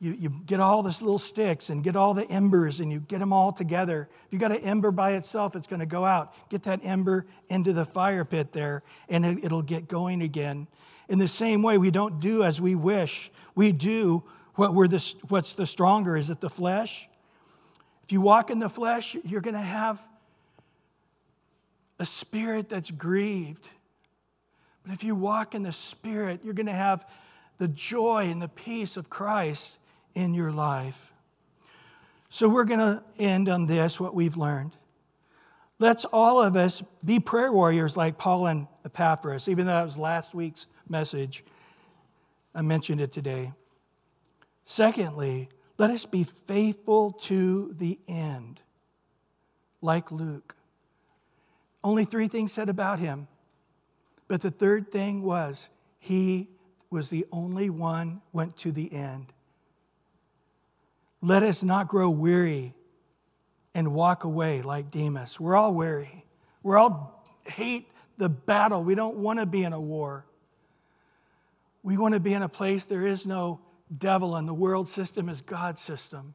You, you get all these little sticks and get all the embers and you get them all together. If you got an ember by itself, it's going to go out. Get that ember into the fire pit there and it, it'll get going again. In the same way, we don't do as we wish. We do what we're the, what's the stronger. Is it the flesh? If you walk in the flesh, you're going to have a spirit that's grieved. But if you walk in the spirit, you're going to have the joy and the peace of Christ in your life. So we're going to end on this, what we've learned. Let's all of us be prayer warriors like Paul and Epaphras, even though that was last week's message. I mentioned it today. Secondly, let us be faithful to the end, like Luke. Only three things said about him. But the third thing was he was the only one went to the end. Let us not grow weary and walk away like Demas. We're all weary. We're all hate the battle. We don't want to be in a war. We want to be in a place there is no devil and the world system is God's system.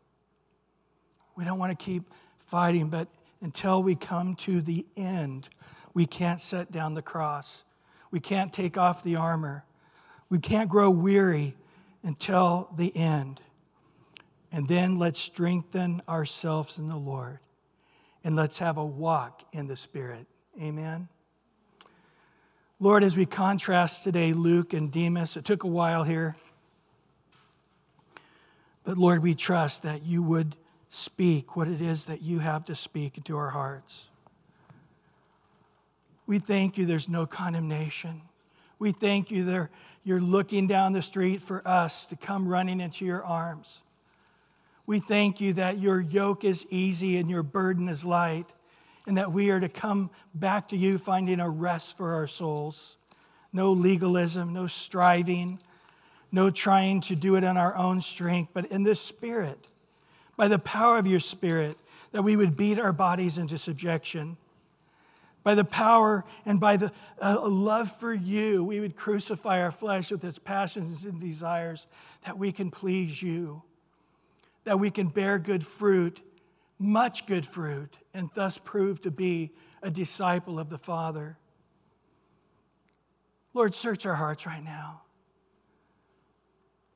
We don't want to keep fighting, but until we come to the end, we can't set down the cross. We can't take off the armor. We can't grow weary until the end. And then let's strengthen ourselves in the Lord. And let's have a walk in the Spirit. Amen. Lord, as we contrast today Luke and Demas, it took a while here. But Lord, we trust that you would speak what it is that you have to speak into our hearts. We thank you there's no condemnation. We thank you that you're looking down the street for us to come running into your arms. We thank you that your yoke is easy and your burden is light, and that we are to come back to you finding a rest for our souls. No legalism, no striving, no trying to do it in our own strength, but in the Spirit, by the power of your Spirit, that we would beat our bodies into subjection. By the power and by the uh, love for you, we would crucify our flesh with its passions and desires, that we can please you, that we can bear good fruit, much good fruit, and thus prove to be a disciple of the Father. Lord, search our hearts right now.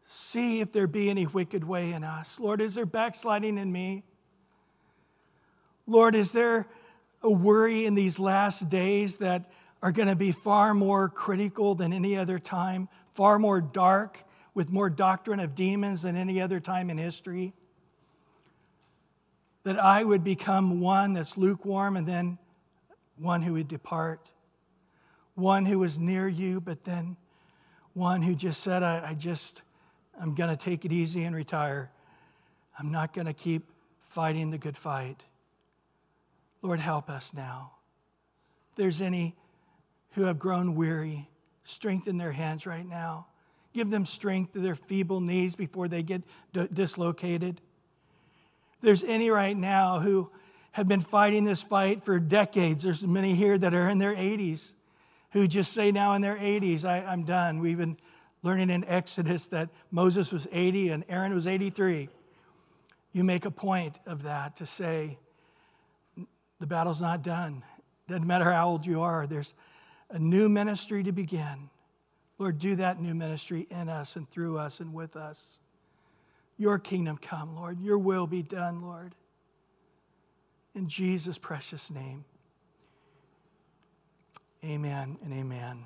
See if there be any wicked way in us. Lord, is there backsliding in me? Lord, is there a worry in these last days that are going to be far more critical than any other time, far more dark, with more doctrine of demons than any other time in history? That I would become one that's lukewarm and then one who would depart, one who was near you, but then one who just said, I, I just, I'm going to take it easy and retire. I'm not going to keep fighting the good fight. Lord, help us now. If there's any who have grown weary, strengthen their hands right now. Give them strength to their feeble knees before they get dislocated. There's any right now who have been fighting this fight for decades, there's many here that are in their 80s who just say now in their 80s, I, I'm done. We've been learning in Exodus that Moses was 80 and Aaron was 83. You make a point of that to say, the battle's not done. Doesn't matter how old you are, there's a new ministry to begin. Lord, do that new ministry in us and through us and with us. Your kingdom come, Lord. Your will be done, Lord. In Jesus' precious name. Amen and amen.